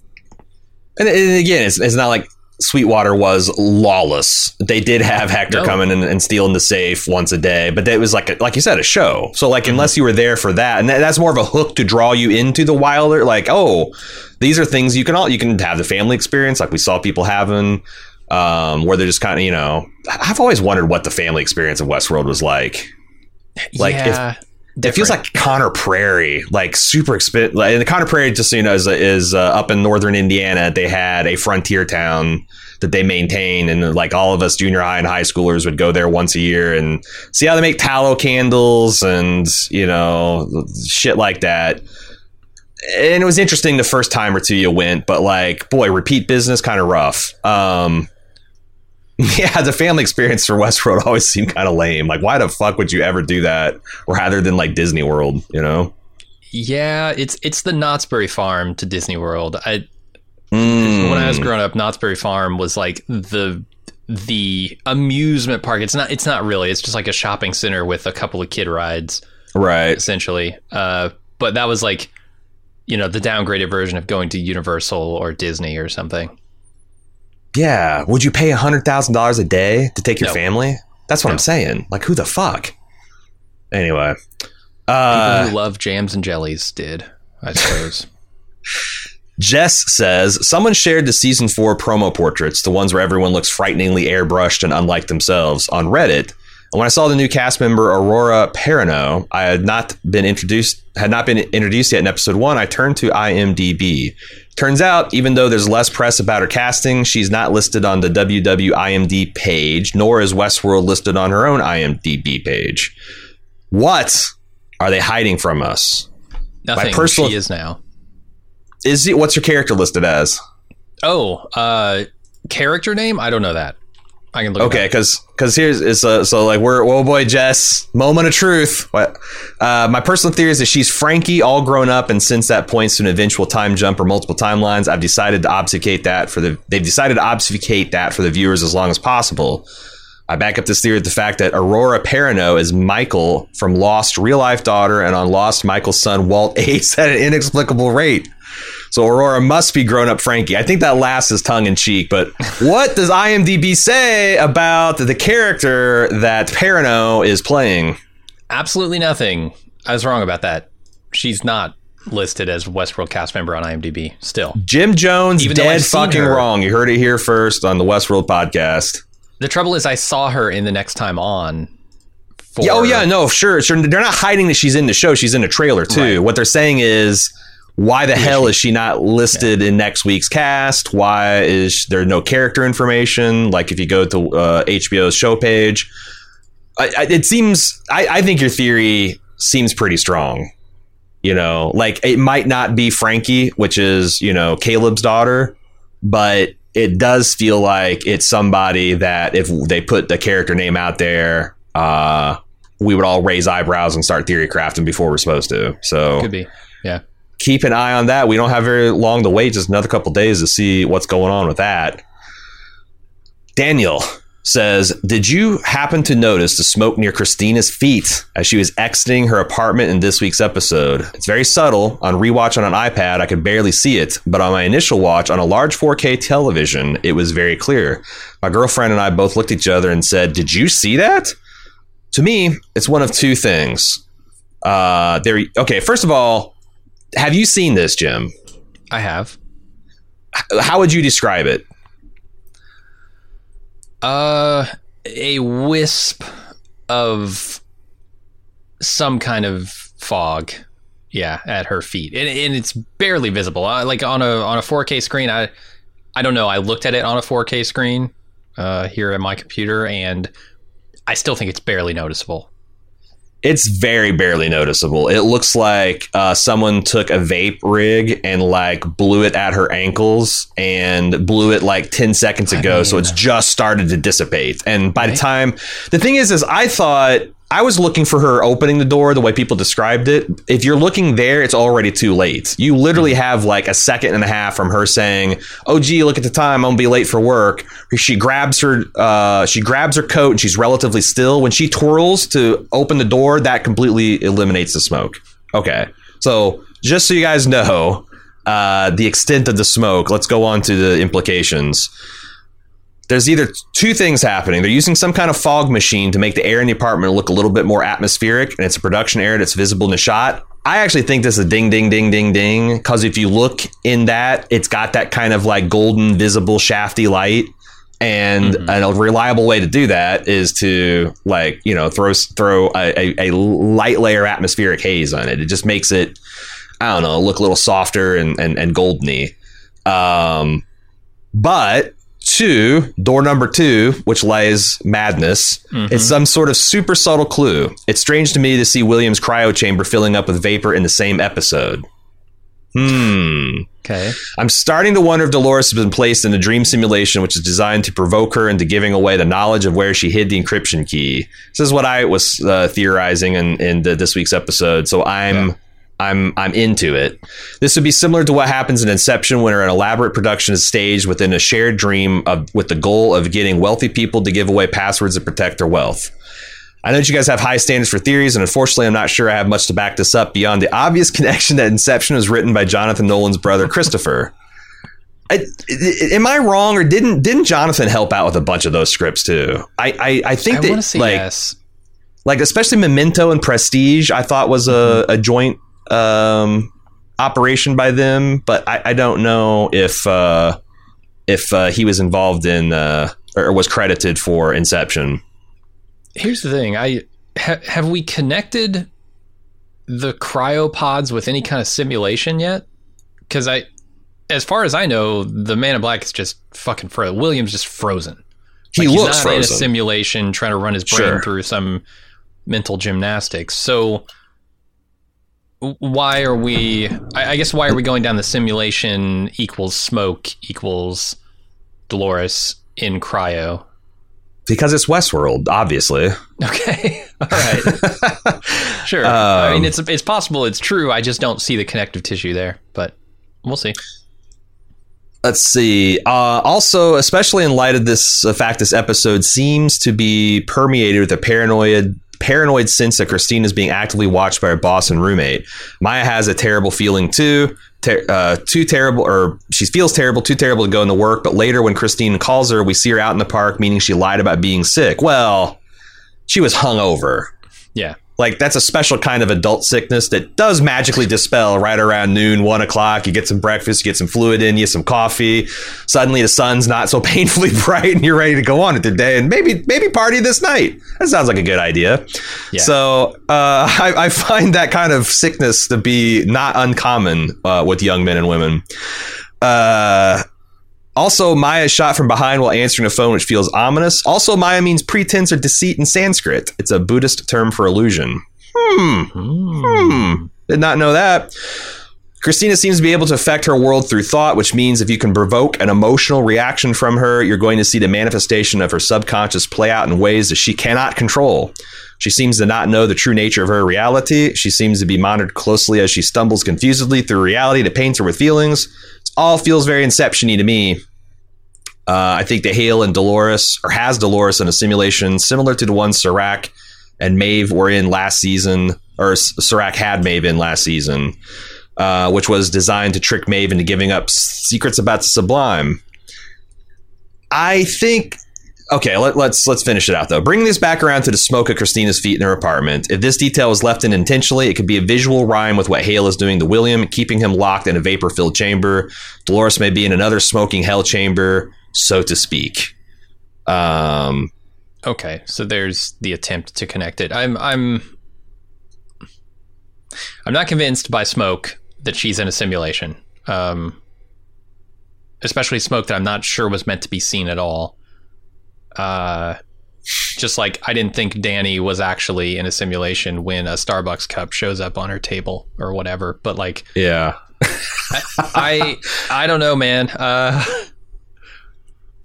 [SPEAKER 2] And, and again, it's, it's not like Sweetwater was lawless. They did have Hector
[SPEAKER 1] No.
[SPEAKER 2] coming and, and stealing the safe once a day, but that was like, a, like you said, a show. So like,
[SPEAKER 1] Mm-hmm.
[SPEAKER 2] unless you were there for that, and that, that's more of a hook to draw you into the wilder. Like, oh, these are things you can all you can have the family experience, like we saw people having, um, where they're just kind of you know. I've always wondered what the family experience of Westworld was like. Like, if-
[SPEAKER 1] yeah,
[SPEAKER 2] It feels like Conner Prairie, like super expensive. Like, and the Conner Prairie, just so you know, is, is uh, up in northern Indiana. They had a frontier town that they maintain, and like all of us junior high and high schoolers would go there once a year and see how they make tallow candles and you know shit like that. And it was interesting the first time or two you went, but like, boy, repeat business kind of rough. Um, yeah, the family experience for Westworld always seemed kind of lame. Like, why the fuck would you ever do that rather than like Disney World? You know?
[SPEAKER 1] Yeah, it's it's the Knott's Berry Farm to Disney World. I
[SPEAKER 2] Mm.
[SPEAKER 1] when I was growing up, Knott's Berry Farm was like the the amusement park. It's not it's not really. It's just like a shopping center with a couple of kid rides
[SPEAKER 2] right,
[SPEAKER 1] essentially. Uh, but that was like you know the downgraded version of going to Universal or Disney or something.
[SPEAKER 2] Yeah. Would you pay a hundred thousand dollars a day to take your
[SPEAKER 1] No.
[SPEAKER 2] family? That's what
[SPEAKER 1] No.
[SPEAKER 2] I'm saying. Like, who the fuck? Anyway,
[SPEAKER 1] People
[SPEAKER 2] uh,
[SPEAKER 1] who love jams and jellies did, I suppose.
[SPEAKER 2] Jess says someone shared the season four promo portraits, the ones where everyone looks frighteningly airbrushed and unlike themselves, on Reddit. And when I saw the new cast member Aurora Perrineau, I had not been introduced had not been introduced yet in episode one. I turned to IMDb. Turns out, even though there's less press about her casting, she's not listed on the WWIMD page, nor is Westworld listed on her own IMDb page. What are they hiding from us?
[SPEAKER 1] Nothing.
[SPEAKER 2] personal-
[SPEAKER 1] she is now.
[SPEAKER 2] Is it, what's your character listed as?
[SPEAKER 1] Oh, uh, character name? I don't know that. I can look.
[SPEAKER 2] Okay, because because here's is uh, so like we're oh boy Jess moment of truth. What uh, my personal theory is that she's Frankie all grown up, and since that points to an eventual time jump or multiple timelines, I've decided to obfuscate that for the they've decided to obfuscate that for the viewers as long as possible. I back up this theory with the fact that Aurora Perrineau is Michael from Lost real life daughter, and on Lost, Michael's son Walt aged at an inexplicable rate. So Aurora must be grown up Frankie. I think that last is tongue in cheek, but what does IMDb say about the character that Perrineau is playing?
[SPEAKER 1] Absolutely nothing. I was wrong about that. She's not listed as Westworld cast member on IMDb. Still,
[SPEAKER 2] Jim Jones,
[SPEAKER 1] Even
[SPEAKER 2] dead fucking
[SPEAKER 1] her.
[SPEAKER 2] wrong. You heard it here first on the Westworld podcast.
[SPEAKER 1] the trouble is, I saw her in the next time on. For,
[SPEAKER 2] Yeah, oh yeah, no, sure, sure. They're not hiding that she's in the show. She's in a trailer too.
[SPEAKER 1] Right.
[SPEAKER 2] What they're saying is, why the hell is she not listed in next week's cast? Why is there no character information? Like if you go to uh, HBO's show page, I, I, it seems. I, I think your theory seems pretty strong. You know, like it might not be Frankie, which is you know Caleb's daughter, but it does feel like it's somebody that if they put the character name out there, uh, we would all raise eyebrows and start theory crafting before we're supposed to. So
[SPEAKER 1] could be. Yeah,
[SPEAKER 2] keep an eye on that. We don't have very long to wait, just another couple days to see what's going on with that. Daniel says, Did you happen to notice the smoke near Christina's feet as she was exiting her apartment in this week's episode? It's very subtle. On rewatch on an iPad, I could barely see it, but on my initial watch on a large 4K television, it was very clear. My girlfriend and I both looked at each other and said, Did you see that? To me, it's one of two things. Uh, there. Okay, first of all, have you seen this, Jim?
[SPEAKER 1] I have.
[SPEAKER 2] How would you describe it?
[SPEAKER 1] Uh, a wisp of some kind of fog, yeah, at her feet, and, and it's barely visible. Uh, like on a on a 4K screen, I I don't know. I looked at it on a 4K screen uh, here at my computer, and I still think it's barely noticeable.
[SPEAKER 2] It's very barely noticeable. It looks like uh, someone took a vape rig and like blew it at her ankles and blew it like 10 seconds ago. I mean, so it's just started to dissipate. And by right? the time, the thing is, is I thought I was looking for her opening the door the way people described it. If you're looking there, it's already too late. You literally hmm. have like a second and a half from her saying, "Oh, gee, look at the time. I'm gonna be late for work." She grabs her, uh, she grabs her coat, and she's relatively still. When she twirls to open the door, that completely eliminates the smoke. Okay, so just so you guys know uh, the extent of the smoke, let's go on to the implications there's either two things happening. They're using some kind of fog machine to make the air in the apartment look a little bit more atmospheric, and it's a production error that's visible in the shot. I actually think this is a ding, ding, ding, ding, ding, because if you look in that, it's got that kind of like golden, visible, shafty light. And mm-hmm. a reliable way to do that is to like you know throw throw a, a, a light layer atmospheric haze on it. It just makes it I don't know look a little softer and and, and goldeny. Um, but Two, door number two, which lies madness, mm-hmm. is some sort of super subtle clue. It's strange to me to see William's cryo chamber filling up with vapor in the same episode. Hmm.
[SPEAKER 1] Okay.
[SPEAKER 2] I'm starting to wonder if Dolores has been placed in a dream simulation which is designed to provoke her into giving away the knowledge of where she hid the encryption key. This is what I was uh, theorizing in, in the, this week's episode. So I'm. Yeah I'm I'm into it. This would be similar to what happens in Inception when an elaborate production is staged within a shared dream of with the goal of getting wealthy people to give away passwords to protect their wealth. I know that you guys have high standards for theories, and unfortunately, I'm not sure I have much to back this up beyond the obvious connection that Inception was written by Jonathan Nolan's brother Christopher. I, am I wrong, or didn't didn't Jonathan help out with a bunch of those scripts too? I I, I think I that like
[SPEAKER 1] yes.
[SPEAKER 2] like especially Memento and Prestige, I thought was a, mm-hmm. a joint um, operation by them, but I, I don't know if uh, if uh, he was involved in uh, or was credited for Inception.
[SPEAKER 1] Here's the thing: I ha- have we connected the cryopods with any kind of simulation yet? Because I, as far as I know, the Man in Black is just fucking frozen. William's just frozen.
[SPEAKER 2] He
[SPEAKER 1] like
[SPEAKER 2] looks
[SPEAKER 1] not
[SPEAKER 2] frozen.
[SPEAKER 1] in a simulation trying to run his brain
[SPEAKER 2] Sure.
[SPEAKER 1] through some mental gymnastics. So why are we I, I guess why are we going down the simulation equals smoke equals Dolores in cryo?
[SPEAKER 2] because it's Westworld, obviously.
[SPEAKER 1] Okay. All right. sure. I mean it's it's possible it's true. I just don't see the connective tissue there, but we'll see.
[SPEAKER 2] Let's see. Uh, also, especially in light of this uh, fact, this episode seems to be permeated with a paranoid paranoid sense that Christine is being actively watched by her boss and roommate. Maya has a terrible feeling too. Ter- uh, too terrible, or she feels terrible, too terrible to go into work. But later, when Christine calls her, we see her out in the park, meaning she lied about being sick. Well, she was hungover.
[SPEAKER 1] Yeah.
[SPEAKER 2] Like that's a special kind of adult sickness that does magically dispel right around noon, one o'clock. You get some breakfast, you get some fluid in you, some coffee. Suddenly the sun's not so painfully bright, and you're ready to go on with your day and maybe maybe party this night. That sounds like a good idea.
[SPEAKER 1] Yeah.
[SPEAKER 2] So uh, I, I, find that kind of sickness to be not uncommon uh, with young men and women. Uh, also, Maya is shot from behind while answering a phone, which feels ominous. Also, Maya means pretense or deceit in Sanskrit. It's a Buddhist term for illusion. Hmm. Hmm. Did not know that. Christina seems to be able to affect her world through thought, which means if you can provoke an emotional reaction from her, you're going to see the manifestation of her subconscious play out in ways that she cannot control. She seems to not know the true nature of her reality. She seems to be monitored closely as she stumbles confusedly through reality that paints her with feelings. It all feels very inception-y to me. Uh, I think that Hale and Dolores, or has Dolores in a simulation similar to the one Serac and Maeve were in last season, or Serac had Maeve in last season, uh, which was designed to trick Maeve into giving up secrets about the Sublime. I think. Okay, let, let's let's finish it out though. Bringing this back around to the smoke at Christina's feet in her apartment. If this detail was left in intentionally, it could be a visual rhyme with what Hale is doing to William, keeping him locked in a vapor-filled chamber. Dolores may be in another smoking hell chamber so to speak. Um,
[SPEAKER 1] okay, so there's the attempt to connect it. I'm I'm I'm not convinced by Smoke that she's in a simulation. Um, especially Smoke that I'm not sure was meant to be seen at all. Uh, just like I didn't think Danny was actually in a simulation when a Starbucks cup shows up on her table or whatever. But like,
[SPEAKER 2] Yeah.
[SPEAKER 1] I, I, I don't know, man. Uh,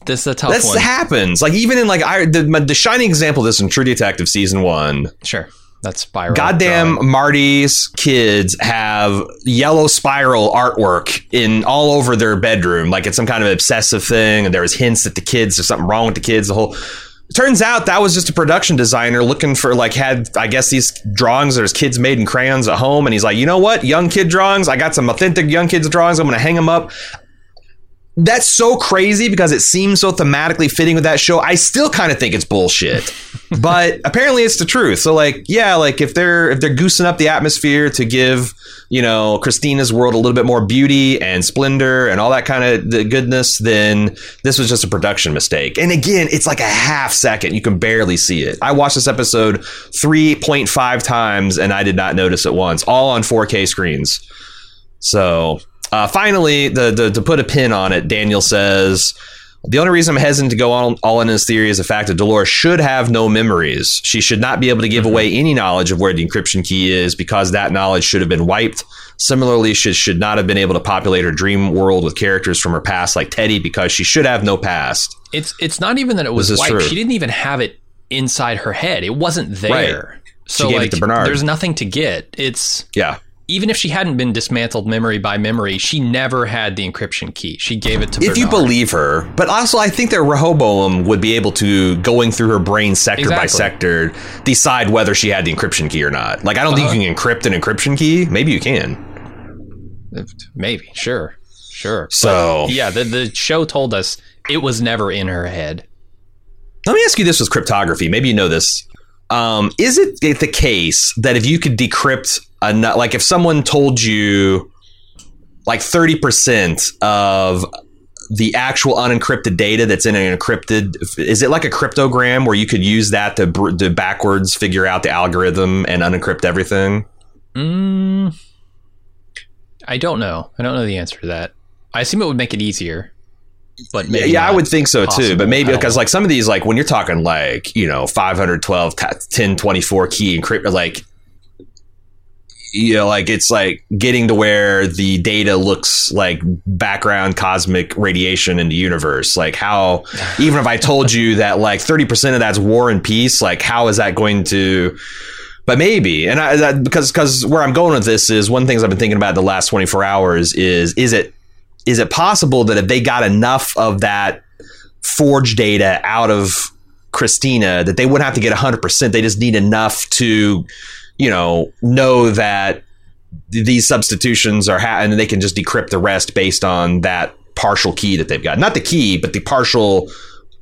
[SPEAKER 1] this is a tough one.
[SPEAKER 2] happens. Like even in like I the, the shining example of this in True Detective season one.
[SPEAKER 1] sure, that's spiral.
[SPEAKER 2] Goddamn
[SPEAKER 1] drawing.
[SPEAKER 2] Marty's kids have yellow spiral artwork in all over their bedroom, like it's some kind of obsessive thing. And there was hints that the kids there's something wrong with the kids. The whole turns out that was just a production designer looking for like had I guess these drawings there's kids made in crayons at home, and he's like, you know what, young kid drawings. I got some authentic young kids drawings. I'm gonna hang them up. That's so crazy because it seems so thematically fitting with that show. I still kind of think it's bullshit, but apparently it's the truth. So like, yeah, like if they're if they're goosing up the atmosphere to give you know Christina's world a little bit more beauty and splendor and all that kind of the goodness, then this was just a production mistake. And again, it's like a half second; you can barely see it. I watched this episode three point five times and I did not notice it once, all on 4K screens. So uh, finally, the, the to put a pin on it, Daniel says. The only reason I'm hesitant to go all, all in this theory is the fact that Dolores should have no memories. She should not be able to give away any knowledge of where the encryption key is because that knowledge should have been wiped. Similarly, she should not have been able to populate her dream world with characters from her past like Teddy because she should have no past.
[SPEAKER 1] It's it's not even that it was white.
[SPEAKER 2] true.
[SPEAKER 1] She didn't even have it inside her head. It wasn't there. So
[SPEAKER 2] gave it
[SPEAKER 1] like,
[SPEAKER 2] to Bernard.
[SPEAKER 1] there's nothing to get. It's
[SPEAKER 2] Yeah.
[SPEAKER 1] Even if she hadn't been dismantled memory by memory, she never had the encryption key. She gave it to
[SPEAKER 2] If you believe her, but also I think that Rehoboam would be able to, going through her brain sector by sector, decide whether she had the encryption key or not. Like, I don't think
[SPEAKER 1] Uh-huh.
[SPEAKER 2] you can encrypt an encryption key. Maybe you can.
[SPEAKER 1] maybe, sure, sure.
[SPEAKER 2] So-
[SPEAKER 1] But, yeah, the the show told us it was never in her head.
[SPEAKER 2] Let me ask you this with cryptography. Maybe you know this. Um, is it the case that if you could decrypt nu- like if someone told you like 30% of the actual unencrypted data that's in an encrypted is it like a cryptogram where you could use that to, br- to backwards figure out the algorithm and unencrypt everything?
[SPEAKER 1] Mm, I don't know. I don't know the answer to that. I assume it would make it easier, but maybe
[SPEAKER 2] yeah, I would think so too. But maybe because
[SPEAKER 1] know.
[SPEAKER 2] like some of these, like when you're talking like you know 512, 1024 key encrypt, like you know, like it's like getting to where the data looks like background cosmic radiation in the universe. Like how, even if I told you that like 30% of that's war and peace, like how is that going to, but maybe, and I, that, because, because where I'm going with this is one things I've been thinking about the last 24 hours is, is it, is it possible that if they got enough of that forged data out of Christina, that they wouldn't have to get 100%. They just need enough to, you know, know that these substitutions are, ha- and they can just decrypt the rest based on that partial key that they've got. Not the key, but the partial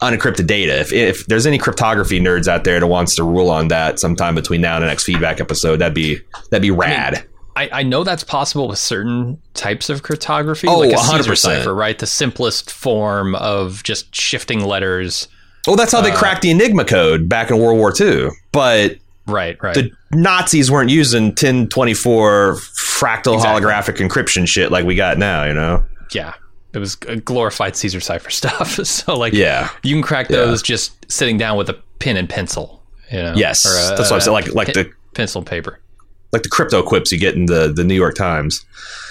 [SPEAKER 2] unencrypted data. If, if there's any cryptography nerds out there that wants to rule on that sometime between now and the next feedback episode, that'd be that'd be rad.
[SPEAKER 1] I, I know that's possible with certain types of cryptography,
[SPEAKER 2] Oh,
[SPEAKER 1] like a Caesar
[SPEAKER 2] 100%.
[SPEAKER 1] cipher, right? The simplest form of just shifting letters.
[SPEAKER 2] well, that's how they uh, cracked the Enigma code back in World War II. But
[SPEAKER 1] Right, right.
[SPEAKER 2] the Nazis weren't using 1024 fractal
[SPEAKER 1] Exactly.
[SPEAKER 2] holographic encryption shit like we got now, you know?
[SPEAKER 1] yeah, it was glorified Caesar cipher stuff. so like,
[SPEAKER 2] Yeah.
[SPEAKER 1] you can crack
[SPEAKER 2] Yeah.
[SPEAKER 1] those just sitting down with a pen and pencil. You know,
[SPEAKER 2] Yes,
[SPEAKER 1] a-
[SPEAKER 2] that's what I said. Like like
[SPEAKER 1] pen-
[SPEAKER 2] the
[SPEAKER 1] pencil and paper.
[SPEAKER 2] Like the crypto quips you get in the the New York Times.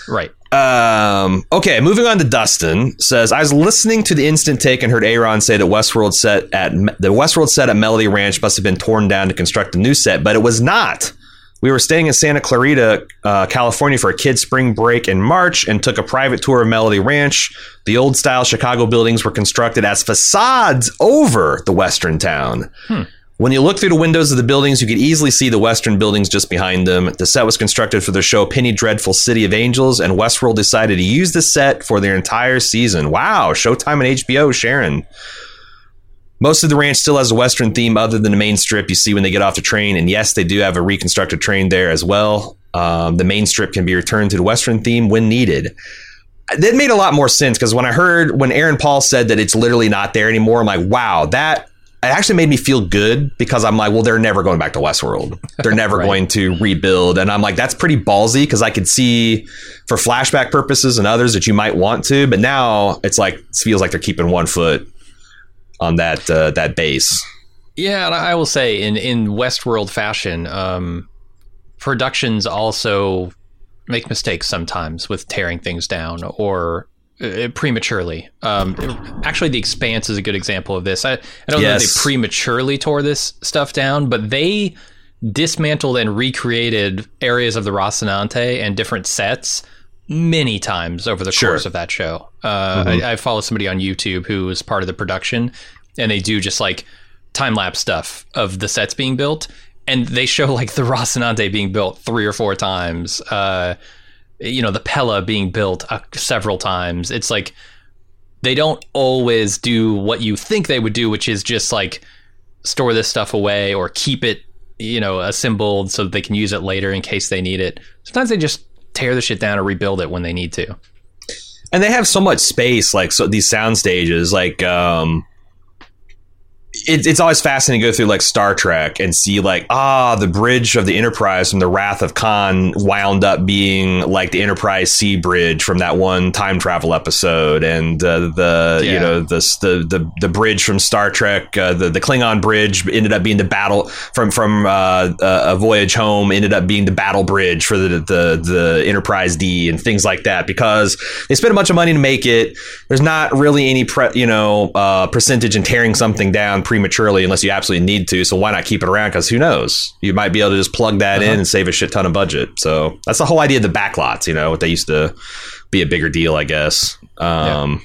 [SPEAKER 1] Right.
[SPEAKER 2] Um, okay, moving on to Dustin says I was listening to the instant take and heard Aaron say that Westworld set at the Westworld set at Melody Ranch must have been torn down to construct a new set, but it was not. We were staying in Santa Clarita, uh, California for a kid's spring break in March and took a private tour of Melody Ranch. The old style Chicago buildings were constructed as facades over the western town. When you look through the windows of the buildings, you could easily see the Western buildings just behind them. The set was constructed for the show Penny Dreadful City of Angels, and Westworld decided to use the set for their entire season. Wow, Showtime and HBO, Sharon. Most of the ranch still has a Western theme other than the main strip you see when they get off the train. And yes, they do have a reconstructed train there as well. Um, the main strip can be returned to the Western theme when needed. That made a lot more sense because when I heard when Aaron Paul said that it's literally not there anymore, I'm like, wow, that it actually made me feel good because I'm like, well, they're never going back to Westworld. They're never
[SPEAKER 1] Right.
[SPEAKER 2] going to rebuild. And I'm like, that's pretty ballsy because I could see for flashback purposes and others that you might want to, but now it's like it feels like they're keeping one foot on that uh, that base.
[SPEAKER 1] Yeah, and I will say in in Westworld fashion, um, productions also make mistakes sometimes with tearing things down or uh, prematurely. Um, actually, The Expanse is a good example of this. I, I don't know if they prematurely tore this stuff down, but they dismantled and recreated areas of the Rocinante and different sets many times over the
[SPEAKER 2] Sure.
[SPEAKER 1] course of that show. Uh, I, I follow somebody on YouTube who was part of the production, and they do just like time lapse stuff of the sets being built, and they show like the Rocinante being built three or four times. Uh, you know, the Pella being built uh, several times. It's like they don't always do what you think they would do, which is just like store this stuff away or keep it, you know, assembled so that they can use it later in case they need it. Sometimes they just tear the shit down or rebuild it when they need to.
[SPEAKER 2] and they have so much space like so these sound stages like um it, it's always fascinating to go through like Star Trek and see like ah the bridge of the Enterprise from the Wrath of Khan wound up being like the Enterprise C bridge from that one time travel episode and uh, the you know the, the the the bridge from Star Trek uh, the the Klingon bridge ended up being the battle from from uh, uh, a voyage home ended up being the battle bridge for the the the Enterprise D and things like that because they spent a bunch of money to make it. There's not really any pre, you know uh, percentage in tearing something down prematurely unless you absolutely need to so why not keep it around because who knows you might be able to just plug that in and save a shit ton of budget so that's the whole idea of the backlots you know what they used to be a bigger deal i guess um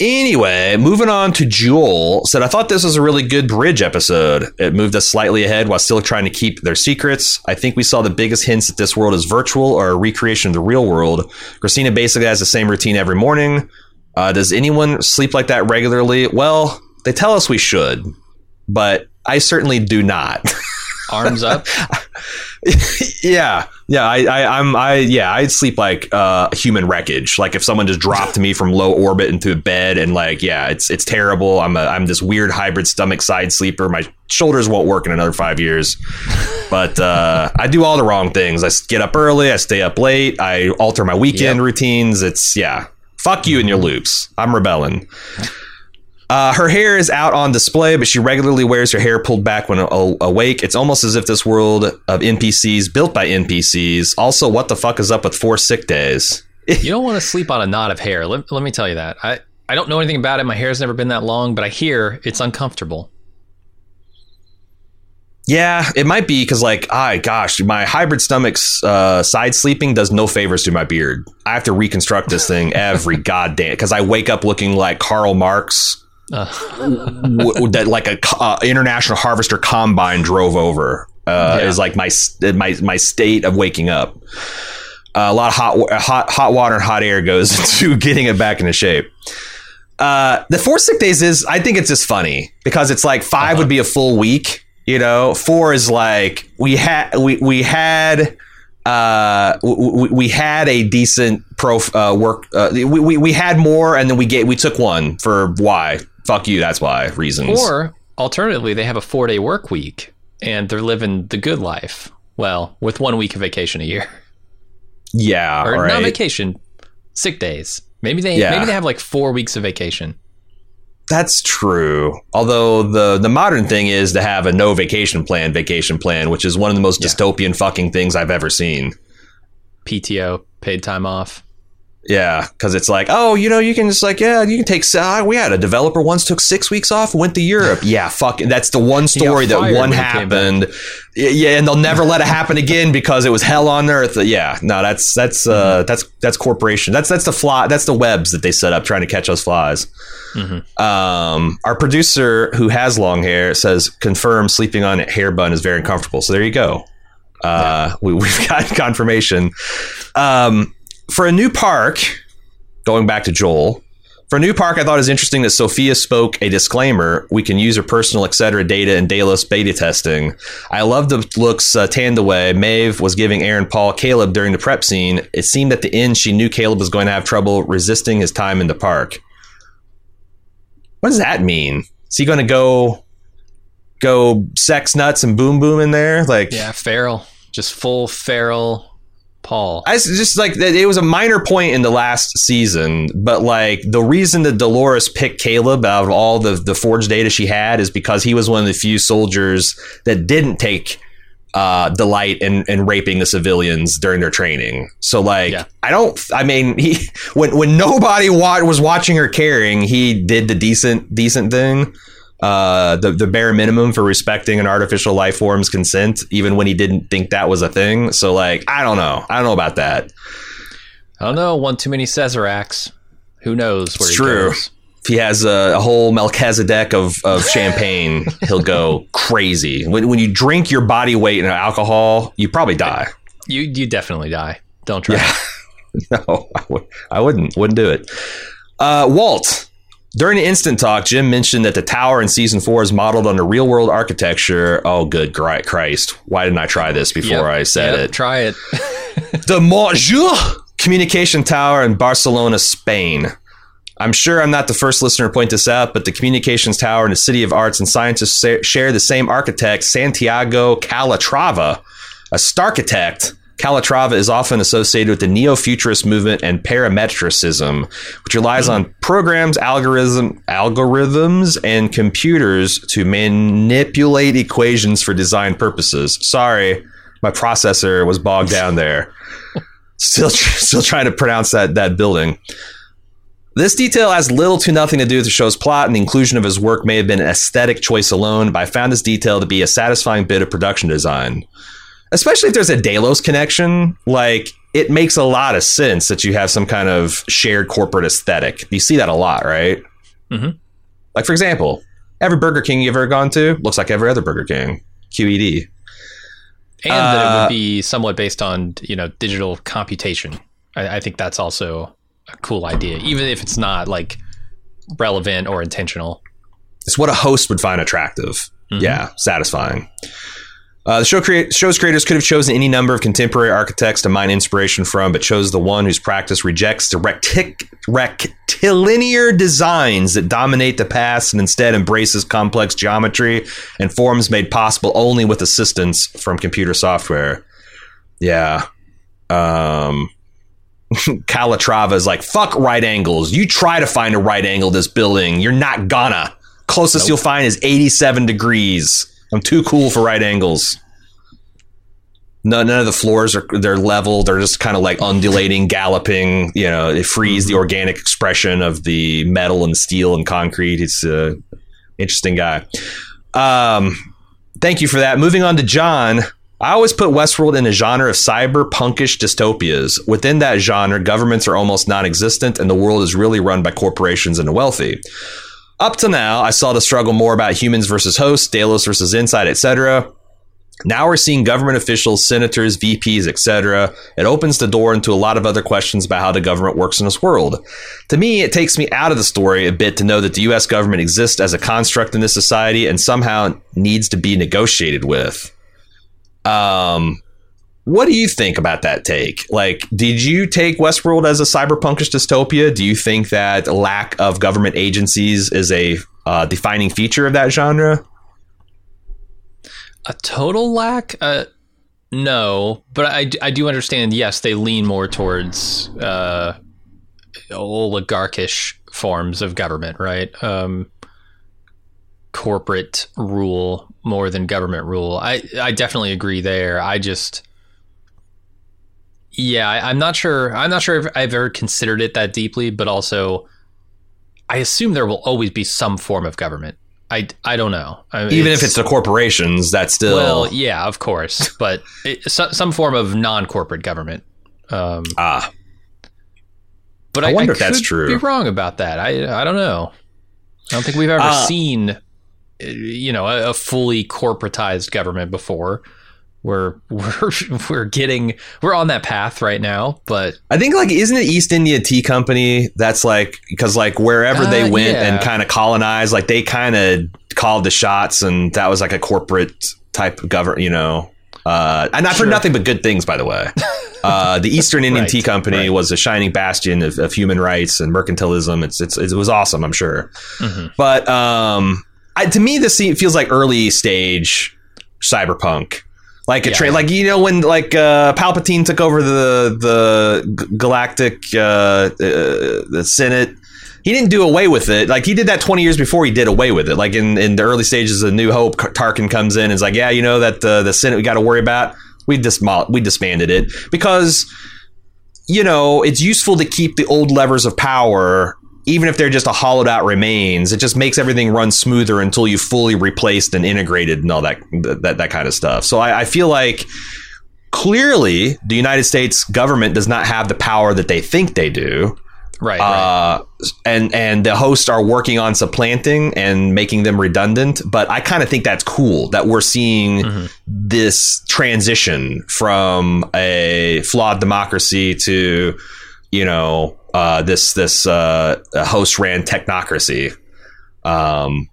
[SPEAKER 2] Anyway, moving on to Jewel said, I thought this was a really good bridge episode. It moved us slightly ahead while still trying to keep their secrets. I think we saw the biggest hints that this world is virtual or a recreation of the real world. Christina basically has the same routine every morning. Uh, does anyone sleep like that regularly? Well, they tell us we should, but I certainly do not.
[SPEAKER 1] Arms up.
[SPEAKER 2] yeah, yeah. I, I, I'm, I, yeah. I'd sleep like uh, human wreckage. Like if someone just dropped me from low orbit into a bed, and like, yeah, it's it's terrible. I'm a, I'm this weird hybrid stomach side sleeper. My shoulders won't work in another five years. But uh, I do all the wrong things. I get up early. I stay up late. I alter my weekend
[SPEAKER 1] Yep.
[SPEAKER 2] routines. It's yeah. Fuck you and your loops. I'm rebelling. Uh, her hair is out on display, but she regularly wears her hair pulled back when awake. It's almost as if this world of NPCs built by NPCs. Also, what the fuck is up with four sick days?
[SPEAKER 1] you don't want to sleep on a knot of hair. Let, let me tell you that. I, I don't know anything about it. My hair's never been that long, but I hear it's uncomfortable.
[SPEAKER 2] Yeah, it might be because, like, I gosh, my hybrid stomach's uh, side sleeping does no favors to my beard. I have to reconstruct this thing every goddamn because I wake up looking like Karl Marx,
[SPEAKER 1] Uh,
[SPEAKER 2] w- that like a uh, international harvester combine drove over. Uh,
[SPEAKER 1] Yeah.
[SPEAKER 2] Is like my my my state of waking up. Uh, a lot of hot hot hot water and hot air goes into getting it back into shape. Uh, the four sick days is I think it's just funny because it's like 5 would be a full week. You know, four is like we had we we had uh we, we had a decent pro uh, work uh, we, we we had more and then we get we took one for why fuck you that's why reasons
[SPEAKER 1] or alternatively, they have a four day work week and they're living the good life. Well, with one week of vacation a year,
[SPEAKER 2] yeah
[SPEAKER 1] or
[SPEAKER 2] all
[SPEAKER 1] not vacation, sick days. Maybe they
[SPEAKER 2] Yeah.
[SPEAKER 1] maybe they have like four weeks of vacation.
[SPEAKER 2] that's true although the the modern thing is to have a no vacation plan vacation plan which is one of the most
[SPEAKER 1] Yeah.
[SPEAKER 2] dystopian fucking things I've ever seen
[SPEAKER 1] PTO, paid time off.
[SPEAKER 2] Yeah, because it's like, oh, you know, you can just like, yeah, you can take. Uh, we had a developer once took six weeks off, went to Europe. Yeah, fuck. That's the one story that one
[SPEAKER 1] when he came
[SPEAKER 2] happened. Yeah, and they'll never let it happen again because it was hell on earth. Yeah, no, that's that's uh, that's that's corporation. That's that's the fly. That's the webs that they set up trying to catch us flies. Um, our producer who has long hair says confirm sleeping on a hair bun is very uncomfortable. So there you go. Uh, we, we've got confirmation. Um, for a new park, going back to Joel, for a new park, I thought it was interesting that Sophia spoke a disclaimer. We can use her personal, etc. data in Delos beta testing. I love the looks uh, Thandiwe. Maeve was giving Aaron Paul Caleb during the prep scene. It seemed at the end she knew Caleb was going to have trouble resisting his time in the park. What does that mean? Is he going to go go sex nuts and boom boom in there? Like,
[SPEAKER 1] Yeah, feral, just full feral Paul.
[SPEAKER 2] I just like that- it was a minor point in the last season, but like the reason that Dolores picked Caleb out of all the the forge data she had is because he was one of the few soldiers that didn't take uh, delight in, in raping the civilians during their training. So like
[SPEAKER 1] Yeah.
[SPEAKER 2] I don't I mean he when when nobody wa- was watching her caring, he did the decent decent thing. Uh, the the bare minimum for respecting an artificial life form's consent, even when he didn't think that was a thing. So, like, I don't know. I don't know about that.
[SPEAKER 1] I don't know. One too many Sazeracs. Who knows where
[SPEAKER 2] It's true.
[SPEAKER 1] goes?
[SPEAKER 2] If he has a, a whole Melchizedek of, of champagne, he'll go crazy. When, when you drink your body weight in alcohol, you probably die.
[SPEAKER 1] You you definitely die. Don't try.
[SPEAKER 2] Yeah. No, I, would, I wouldn't. Wouldn't do it. Uh, Walt. During the instant talk, Jim mentioned that the tower in season four is modeled on the real world architecture. Oh, good Christ! Why didn't I try this before
[SPEAKER 1] Yep.
[SPEAKER 2] I said
[SPEAKER 1] Yep,
[SPEAKER 2] it?
[SPEAKER 1] Try it.
[SPEAKER 2] the Bonjour Communication Tower in Barcelona, Spain. I'm sure I'm not the first listener to point this out, but the Communications Tower in the City of Arts and Sciences share the same architect, Santiago Calatrava. A starchitect, Calatrava is often associated with the neo-futurist movement and parametricism, which relies hmm. on programs, algorithm, algorithms, and computers to manipulate equations for design purposes. Sorry, my processor was bogged down there. Still, still trying to pronounce that that building. This detail has little to nothing to do with the show's plot, and the inclusion of his work may have been an aesthetic choice alone, but I found this detail to be a satisfying bit of production design. Especially if there's a Delos connection, like it makes a lot of sense that you have some kind of shared corporate aesthetic. You see that a lot, right?
[SPEAKER 1] Mhm.
[SPEAKER 2] Like, for example, every Burger King you've ever gone to looks like every other Burger King. QED.
[SPEAKER 1] and that it
[SPEAKER 2] Uh,
[SPEAKER 1] would be somewhat based on you know digital computation. I, I think that's also a cool idea, even if it's not like relevant or intentional.
[SPEAKER 2] It's what a host would find attractive.
[SPEAKER 1] Mhm.
[SPEAKER 2] Yeah, satisfying. Uh, the show create, show's creators could have chosen any number of contemporary architects to mine inspiration from, but chose the one whose practice rejects the rectic, rectilinear designs that dominate the past and instead embraces complex geometry and forms made possible only with assistance from computer software. Yeah. Um, Calatrava is like, fuck right angles. You try to find a right angle this building. You're not gonna. Closest you'll find is 87 degrees. I'm too cool for right angles. No, none of the floors are they're level. They're just kind of like undulating, galloping. You know, it frees the organic expression of the metal and steel and concrete. It's a interesting guy. Um, thank you for that. Moving on to John. I always put Westworld in a genre of cyberpunkish dystopias. Within that genre, governments are almost non existent and the world is really run by corporations and the wealthy. Up to now, I saw the struggle more about humans versus hosts, Delos versus Incite, etc. Now we're seeing government officials, senators, VPs, etc. It opens the door into a lot of other questions about how the government works in this world. To me, it takes me out of the story a bit to know that the US government exists as a construct in this society and somehow needs to be negotiated with. Um, what do you think about that take? Like, did you take Westworld as a cyberpunkish dystopia? Do you think that lack of government agencies is a uh, defining feature of that genre?
[SPEAKER 1] A total lack? Uh, no, but I, I do understand. Yes, they lean more towards uh, oligarchish forms of government, right? Um, corporate rule more than government rule. I I definitely agree there. I just yeah, I, I'm not sure. I'm not sure if I've ever considered it that deeply, but also I assume there will always be some form of government. I, I don't know. I,
[SPEAKER 2] Even if it's the corporations, that's still
[SPEAKER 1] well, yeah, of course, but it, so, some form of non-corporate government. Um,
[SPEAKER 2] ah.
[SPEAKER 1] but
[SPEAKER 2] I
[SPEAKER 1] I,
[SPEAKER 2] wonder
[SPEAKER 1] I
[SPEAKER 2] if that's
[SPEAKER 1] could
[SPEAKER 2] true.
[SPEAKER 1] Be wrong about that. I I don't know. I don't think we've ever
[SPEAKER 2] Uh,
[SPEAKER 1] seen, uh, you know, a, a fully corporatized government before. We're we're we're getting we're on that path right now, but
[SPEAKER 2] I think like isn't it East India Tea Company? That's like because like wherever they
[SPEAKER 1] Uh,
[SPEAKER 2] went
[SPEAKER 1] yeah.
[SPEAKER 2] and kind of colonized, like they kind of called the shots, and that was like a corporate type of government, you know. Uh, and I've
[SPEAKER 1] Sure.
[SPEAKER 2] heard nothing but good things, by the way. Uh, the Eastern Indian
[SPEAKER 1] Right,
[SPEAKER 2] Tea Company
[SPEAKER 1] right.
[SPEAKER 2] was a shining bastion of, of human rights and mercantilism. It's, it's it was awesome, I'm sure.
[SPEAKER 1] Mhm.
[SPEAKER 2] But um, I, to me, this feels like early stage cyberpunk. Like a
[SPEAKER 1] Yeah.
[SPEAKER 2] train, like you know when like uh, Palpatine took over the the galactic uh, uh, the Senate, he didn't do away with it. Like he did that twenty years before he did away with it. Like in, in the early stages of New Hope, Tarkin comes in and is like, yeah, you know that uh, the Senate we got to worry about. We dismo- we disbanded it because you know it's useful to keep the old levers of power even if they're just a hollowed out remains, it just makes everything run smoother until you fully replaced and integrated and all that that, that kind of stuff. So I, I feel like clearly the United States government does not have the power that they think they do.
[SPEAKER 1] Right. right.
[SPEAKER 2] Uh, and and the hosts are working on supplanting and making them redundant. But I kind of think that's cool that we're seeing
[SPEAKER 1] Mm-hmm.
[SPEAKER 2] this transition from a flawed democracy to, you know, uh, this this uh, host ran technocracy. Um,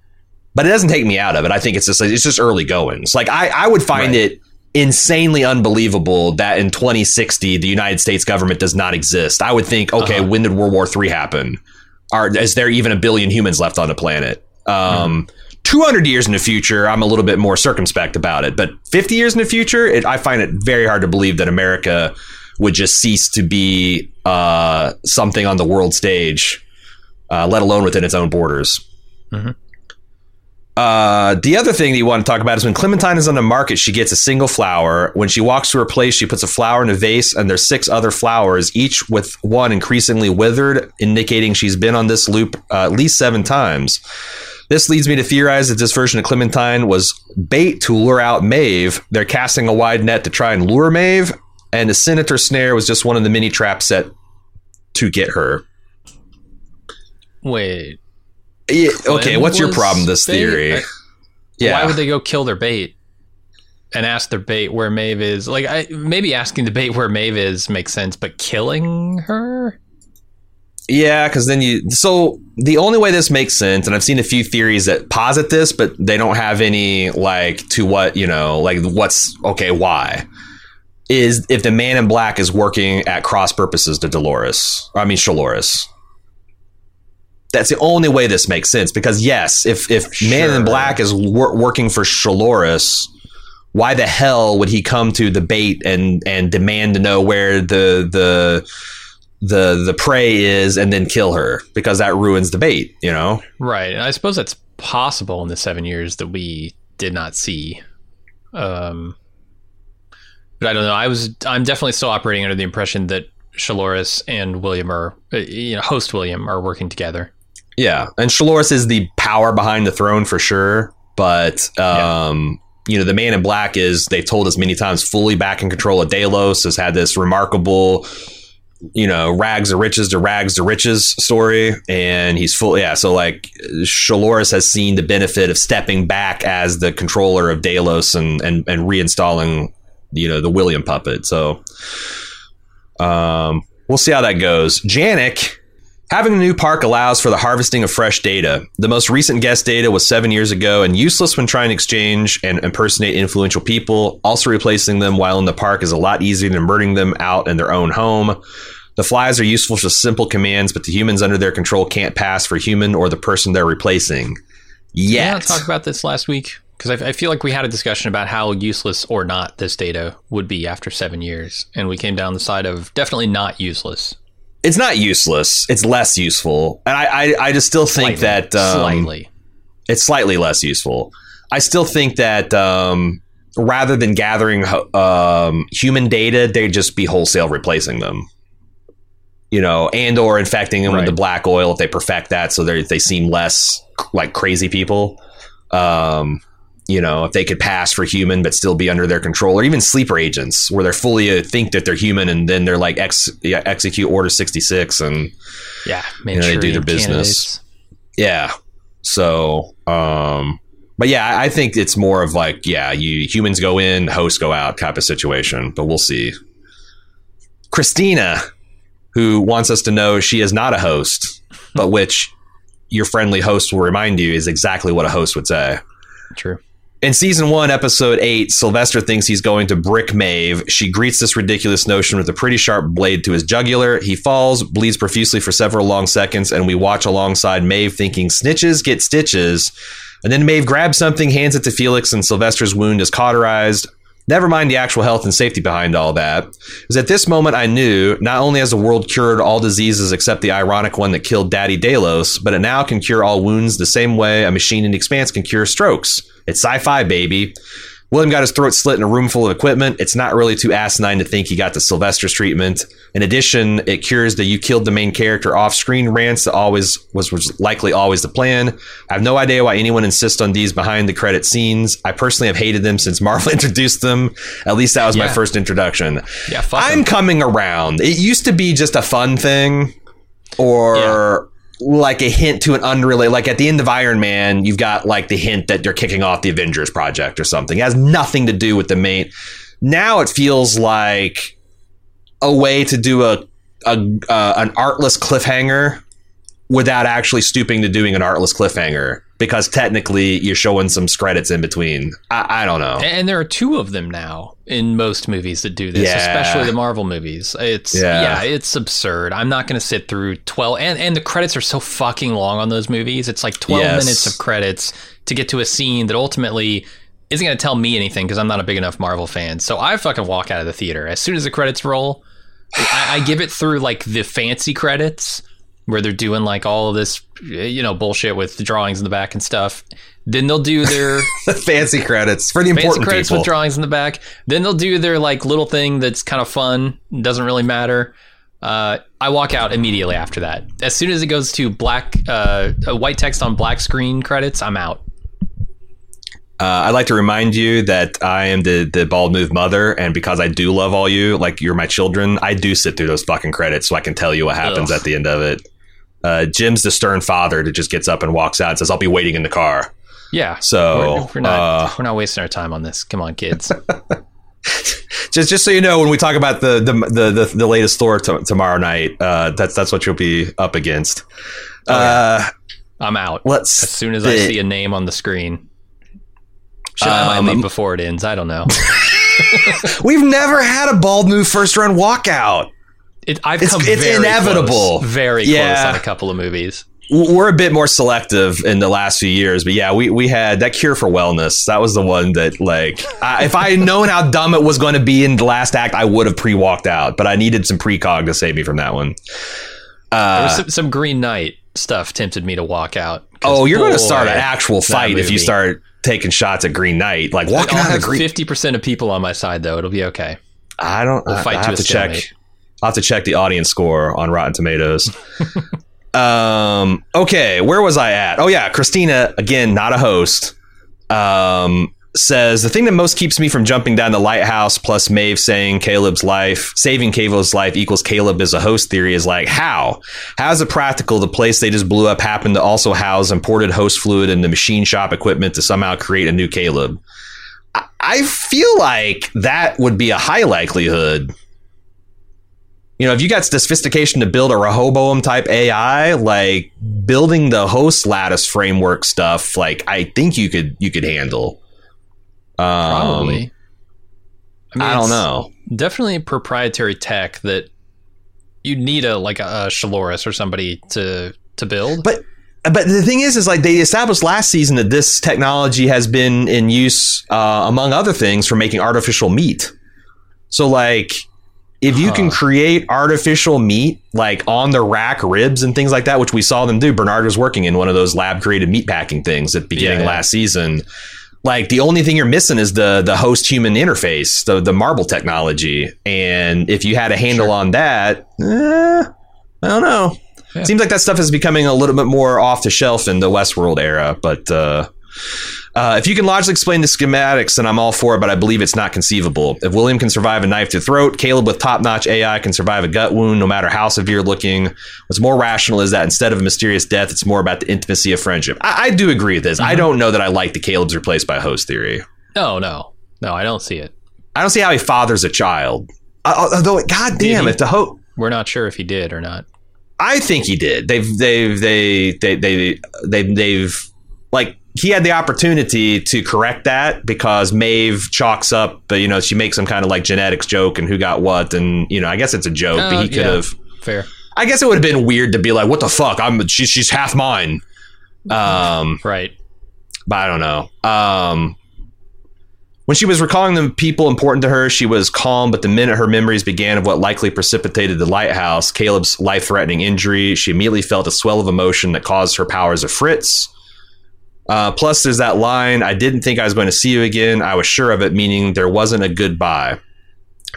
[SPEAKER 2] but it doesn't take me out of it. I think it's just it's just early goings. Like I I would find
[SPEAKER 1] Right.
[SPEAKER 2] it insanely unbelievable that in 2060 the United States government does not exist. I would think, okay,
[SPEAKER 1] Uh-huh.
[SPEAKER 2] when did World War III happen? Are is there even a billion humans left on the planet? Um, 200 years in the future, I'm a little bit more circumspect about it. But 50 years in the future, it, I find it very hard to believe that America would just cease to be uh, something on the world stage, uh, let alone within its own borders.
[SPEAKER 1] Mhm.
[SPEAKER 2] Uh, the other thing that you want to talk about is when Clementine is on the market, she gets a single flower. When she walks to her place, she puts a flower in a vase, and there's six other flowers, each with one increasingly withered, indicating she's been on this loop uh, at least seven times. This leads me to theorize that this version of Clementine was bait to lure out Maeve. They're casting a wide net to try and lure Maeve, and the Senator snare was just one of the mini traps set to get her.
[SPEAKER 1] Wait.
[SPEAKER 2] Yeah, okay, what's your problem with this
[SPEAKER 1] bait?
[SPEAKER 2] theory?
[SPEAKER 1] I-
[SPEAKER 2] yeah.
[SPEAKER 1] Why would they go kill their bait and ask their bait where Maeve is? Like, I, maybe asking the bait where Maeve is makes sense, but killing her?
[SPEAKER 2] Yeah, because then you. So the only way this makes sense, and I've seen a few theories that posit this, but they don't have any like to what you know, like what's okay, why is if the Man in Black is working at cross purposes to Dolores, I mean Shaloris. That's the only way this makes sense because yes, if if Man in Black is wor- working for Shaloris, why the hell would he come to the bait and and demand to know where the the the the prey is and then kill her because that ruins the bait, you know?
[SPEAKER 1] Right. And I suppose that's possible in the seven years that we did not see. Um, but I don't know. I was. I'm definitely still operating under the impression that Shaloris and William are, uh, you know, host William are working together.
[SPEAKER 2] Yeah, and Shaloris is the power behind the throne for sure, but um, you know, the Man in Black is they've told us many times fully back in control of Delos has had this remarkable you know, rags to riches to rags to riches story, and he's full. Yeah, so like Shaloris has seen the benefit of stepping back as the controller of Delos and and and reinstalling, you know, the William puppet. So, um, we'll see how that goes. Janik. Having a new park allows for the harvesting of fresh data. The most recent guest data was seven years ago and useless when trying to exchange and impersonate influential people. Also, replacing them while in the park is a lot easier than murdering them out in their own home. The flies are useful for simple commands, but the humans under their control can't pass for human or the person they're replacing.
[SPEAKER 1] Yeah,
[SPEAKER 2] Yet.
[SPEAKER 1] talk about this last week because I, I feel like we had a discussion about how useless or not this data would be after seven years, and we came down the side of definitely not useless.
[SPEAKER 2] it's not useless. It's less useful. And I, I, I just still think
[SPEAKER 1] Slightly.
[SPEAKER 2] that um,
[SPEAKER 1] slightly.
[SPEAKER 2] it's slightly less useful. I still think that um, rather than gathering um, human data, they'd just be wholesale replacing them. You know, and or infecting them with the black oil if they perfect that, so they they seem less like crazy people. Um, you know, if they could pass for human but still be under their control, or even sleeper agents where they're fully uh, think that they're human and then they're like ex- yeah, execute Order sixty six and
[SPEAKER 1] Yeah,
[SPEAKER 2] know, they do their business.
[SPEAKER 1] candidates.
[SPEAKER 2] yeah. So, um, but yeah, I- I think it's more of like, yeah, you humans go in, hosts go out type of situation, but we'll see. Christina, who wants us to know she is not a host, but which your friendly host will remind you is exactly what a host would say.
[SPEAKER 1] True.
[SPEAKER 2] In season one, episode eight, Sylvester thinks he's going to brick Maeve. She greets this ridiculous notion with a pretty sharp blade to his jugular. He falls, bleeds profusely for several long seconds, and we watch alongside Maeve thinking snitches get stitches And then Maeve grabs something, hands it to Felix, and Sylvester's wound is cauterized. Never mind the actual health and safety behind all that. It was at this moment I knew not only has the world cured all diseases except the ironic one that killed Daddy Delos, but it now can cure all wounds the same way a machine in the expanse can cure strokes. It's sci fi, baby. William got his throat slit in a room full of equipment. It's not really too asinine to think he got the Sylvester's treatment. In addition, it cures the you killed the main character off screen rants that always was, was likely always the plan. I have no idea why anyone insists on these behind the credit scenes. I personally have hated them since Marvel introduced them. At least that was my first introduction.
[SPEAKER 1] Yeah,
[SPEAKER 2] I'm
[SPEAKER 1] 'em.
[SPEAKER 2] coming around. It used to be just a fun thing or like a hint to an unrelated like at the end of Iron Man, you've got like the hint that they're kicking off the Avengers project or something. It has nothing to do with the main. Now it feels like a way to do a, a uh, an artless cliffhanger without actually stooping to doing an artless cliffhanger because technically you're showing some credits in between. I, I don't know.
[SPEAKER 1] And there are two of them now in most movies that do this,
[SPEAKER 2] Yeah.
[SPEAKER 1] especially the Marvel movies. It's
[SPEAKER 2] Yeah.
[SPEAKER 1] yeah, it's absurd. I'm not going to sit through 12 and and the credits are so fucking long on those movies. It's like 12
[SPEAKER 2] Yes.
[SPEAKER 1] minutes of credits to get to a scene that ultimately isn't going to tell me anything because I'm not a big enough Marvel fan. So I fucking walk out of the theater as soon as the credits roll. I, I give it through like the fancy credits where they're doing like all of this, you know, bullshit with the drawings in the back and stuff. Then they'll do their
[SPEAKER 2] fancy credits for the
[SPEAKER 1] fancy
[SPEAKER 2] important
[SPEAKER 1] credits
[SPEAKER 2] people.
[SPEAKER 1] with drawings in the back. Then they'll do their like little thing that's kind of fun, doesn't really matter. Uh, I walk out immediately after that. As soon as it goes to black, uh, uh, white text on black screen credits, I'm out.
[SPEAKER 2] Uh, I'd like to remind you that I am the the bald move mother, and because I do love all you, like you're my children, I do sit through those fucking credits so I can tell you what happens
[SPEAKER 1] Ugh.
[SPEAKER 2] at the end of it. Uh, Jim's the stern father that just gets up and walks out and says, "I'll be waiting in the car."
[SPEAKER 1] Yeah.
[SPEAKER 2] So,
[SPEAKER 1] we're, we're not
[SPEAKER 2] uh,
[SPEAKER 1] we're not wasting our time on this. Come on, kids.
[SPEAKER 2] Just just so you know, when we talk about the the the, the, the latest Thor t- tomorrow night, uh, that's that's what you'll be up against. uh,
[SPEAKER 1] I'm out.
[SPEAKER 2] let's
[SPEAKER 1] As soon as I see a name on the screen. Should I might
[SPEAKER 2] Um,
[SPEAKER 1] leave before it ends? I don't know.
[SPEAKER 2] We've never had a bald move first run walkout.
[SPEAKER 1] It, I've
[SPEAKER 2] It's-
[SPEAKER 1] come
[SPEAKER 2] it's
[SPEAKER 1] very
[SPEAKER 2] inevitable.
[SPEAKER 1] close, very
[SPEAKER 2] Yeah.
[SPEAKER 1] close on a couple of movies.
[SPEAKER 2] we're a bit more selective in the last few years, but yeah, we, we had that cure for wellness. That was the one that, like, I, if I had known how dumb it was going to be in the last act, I would have pre walked out. But I needed some precog to save me from that one. Uh,
[SPEAKER 1] some, some Green Knight stuff tempted me to walk out.
[SPEAKER 2] oh, you're going to start an actual fight if you start taking shots at Green Knight, like walking
[SPEAKER 1] I'll
[SPEAKER 2] out
[SPEAKER 1] have
[SPEAKER 2] of Green.
[SPEAKER 1] fifty percent of people on my side though. It'll be okay.
[SPEAKER 2] I don't.
[SPEAKER 1] We'll
[SPEAKER 2] I,
[SPEAKER 1] fight
[SPEAKER 2] I
[SPEAKER 1] to
[SPEAKER 2] have to check. I'll have to check the audience score on Rotten Tomatoes. um. Okay, where was I at? Oh yeah, Christina again, not a host. Um. Says the thing that most keeps me from jumping down the lighthouse, plus Maeve saying Caleb's life, saving Caleb's life equals Caleb is a host theory is like how? How is it practical? The place they just blew up happened to also house imported host fluid and the machine shop equipment to somehow create a new Caleb. I- I feel like that would be a high likelihood you know, if you got the sophistication to build a Rehoboam type AI, like building the host lattice framework stuff, like I think you could you could handle. Um,
[SPEAKER 1] Probably.
[SPEAKER 2] I, don't know.
[SPEAKER 1] Definitely proprietary tech that you need a like a, a Shaloris or somebody to to build.
[SPEAKER 2] But but the thing is, is like they established last season that this technology has been in use uh, among other things for making artificial meat. So like. If you can
[SPEAKER 1] Huh.
[SPEAKER 2] create artificial meat like on the rack ribs and things like that, which we saw them do, Bernard was working in one of those lab created meat packing things at the beginning
[SPEAKER 1] Yeah, yeah.
[SPEAKER 2] last season. Like the only thing you're missing is the the host human interface, the the marble technology. And if you had a handle
[SPEAKER 1] Sure.
[SPEAKER 2] on that, eh, I don't know.
[SPEAKER 1] Yeah.
[SPEAKER 2] Seems like that stuff is becoming a little bit more off the shelf in the Westworld era. But uh, uh, if you can logically explain the schematics, then I'm all for it. But I believe it's not conceivable. If William can survive a knife to throat, Caleb with top notch AI can survive a gut wound, no matter how severe looking. What's more rational is that instead of a mysterious death, it's more about the intimacy of friendship. I, I do agree with this. I don't know that I like the Caleb's replaced by host theory.
[SPEAKER 1] no, no, no. I don't see it.
[SPEAKER 2] I don't see how he fathers a child. Uh, Although, god damn,
[SPEAKER 1] he?
[SPEAKER 2] if the host.
[SPEAKER 1] We're not sure if he did or not.
[SPEAKER 2] I think he did. They've they've they they they they they've like he had the opportunity to correct that because Maeve chalks up, but you know she makes some kind of like genetics joke and who got what, and you know I guess it's a joke,
[SPEAKER 1] Uh,
[SPEAKER 2] but he could
[SPEAKER 1] yeah.
[SPEAKER 2] have.
[SPEAKER 1] Fair.
[SPEAKER 2] I guess it would have been weird to be like, what the fuck? I'm she's she's half mine. Um,
[SPEAKER 1] Right.
[SPEAKER 2] but I don't know. Um, when she was recalling the people important to her, she was calm, but the minute her memories began of what likely precipitated the lighthouse, Caleb's life threatening injury, she immediately felt a swell of emotion that caused her powers of fritz. Uh, plus, there's that line I didn't think I was going to see you again. I was sure of it, meaning there wasn't a goodbye.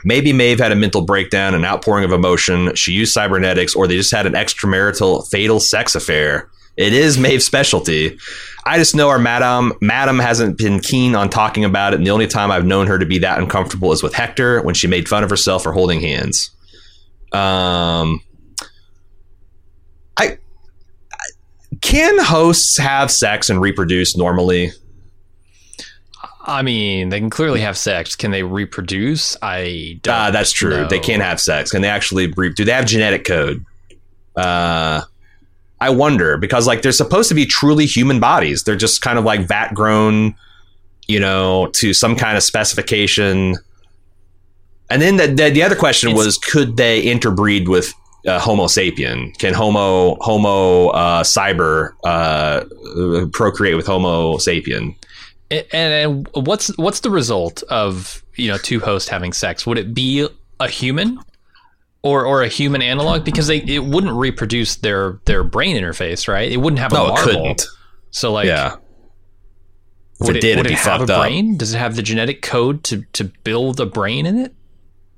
[SPEAKER 2] Maybe Maeve had a mental breakdown, an outpouring of emotion. She used cybernetics, or they just had an extramarital fatal sex affair. It is Maeve's specialty. I just know our madam madam hasn't been keen on talking about it, and the only time I've known her to be that uncomfortable is with Hector when she made fun of herself for holding hands. Um, I can hosts have sex and reproduce normally?
[SPEAKER 1] I mean, they can clearly have sex. Can they reproduce? I don't.
[SPEAKER 2] Ah, that's true.
[SPEAKER 1] know.
[SPEAKER 2] They can have sex. Can they actually? Re- do they have genetic code? Uh, I wonder because like they're supposed to be truly human bodies. They're just kind of like vat grown, you know, to some kind of specification. And then the the, the other question
[SPEAKER 1] It's-
[SPEAKER 2] was, could they interbreed with uh, Homo sapien? Can Homo Homo uh, cyber uh, procreate with Homo sapien?
[SPEAKER 1] And, and what's what's the result of you know two hosts having sex? Would it be a human or or a human analog? Because they it wouldn't reproduce their their brain interface, right? It wouldn't have a
[SPEAKER 2] No, it
[SPEAKER 1] marble.
[SPEAKER 2] couldn't.
[SPEAKER 1] So like,
[SPEAKER 2] yeah. If
[SPEAKER 1] would
[SPEAKER 2] it
[SPEAKER 1] it,
[SPEAKER 2] did,
[SPEAKER 1] would
[SPEAKER 2] it'd
[SPEAKER 1] it
[SPEAKER 2] be
[SPEAKER 1] have a
[SPEAKER 2] fucked up.
[SPEAKER 1] brain? Does it have the genetic code to to build a brain in it?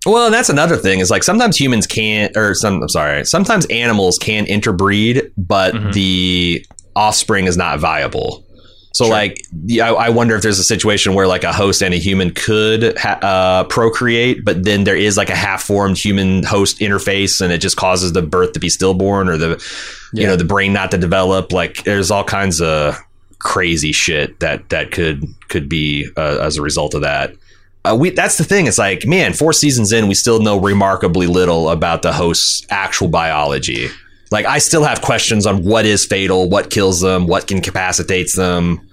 [SPEAKER 2] Well, and that's another thing is like sometimes humans can't, or some, I'm sorry, sometimes animals can interbreed, but
[SPEAKER 1] Mhm.
[SPEAKER 2] the offspring is not viable. So,
[SPEAKER 1] Sure.
[SPEAKER 2] like, I, I wonder if there's a situation where like a host and a human could ha- uh, procreate, but then there is like a half-formed human host interface, and it just causes the birth to be stillborn or the, you know, the brain not to develop. Like, there's all kinds of crazy shit that that could could be uh, as a result of that. Uh, we that's the thing. It's like, man, four seasons in, we still know remarkably little about the host's actual biology. Like, I still have questions on what is fatal, what kills them, what incapacitates them.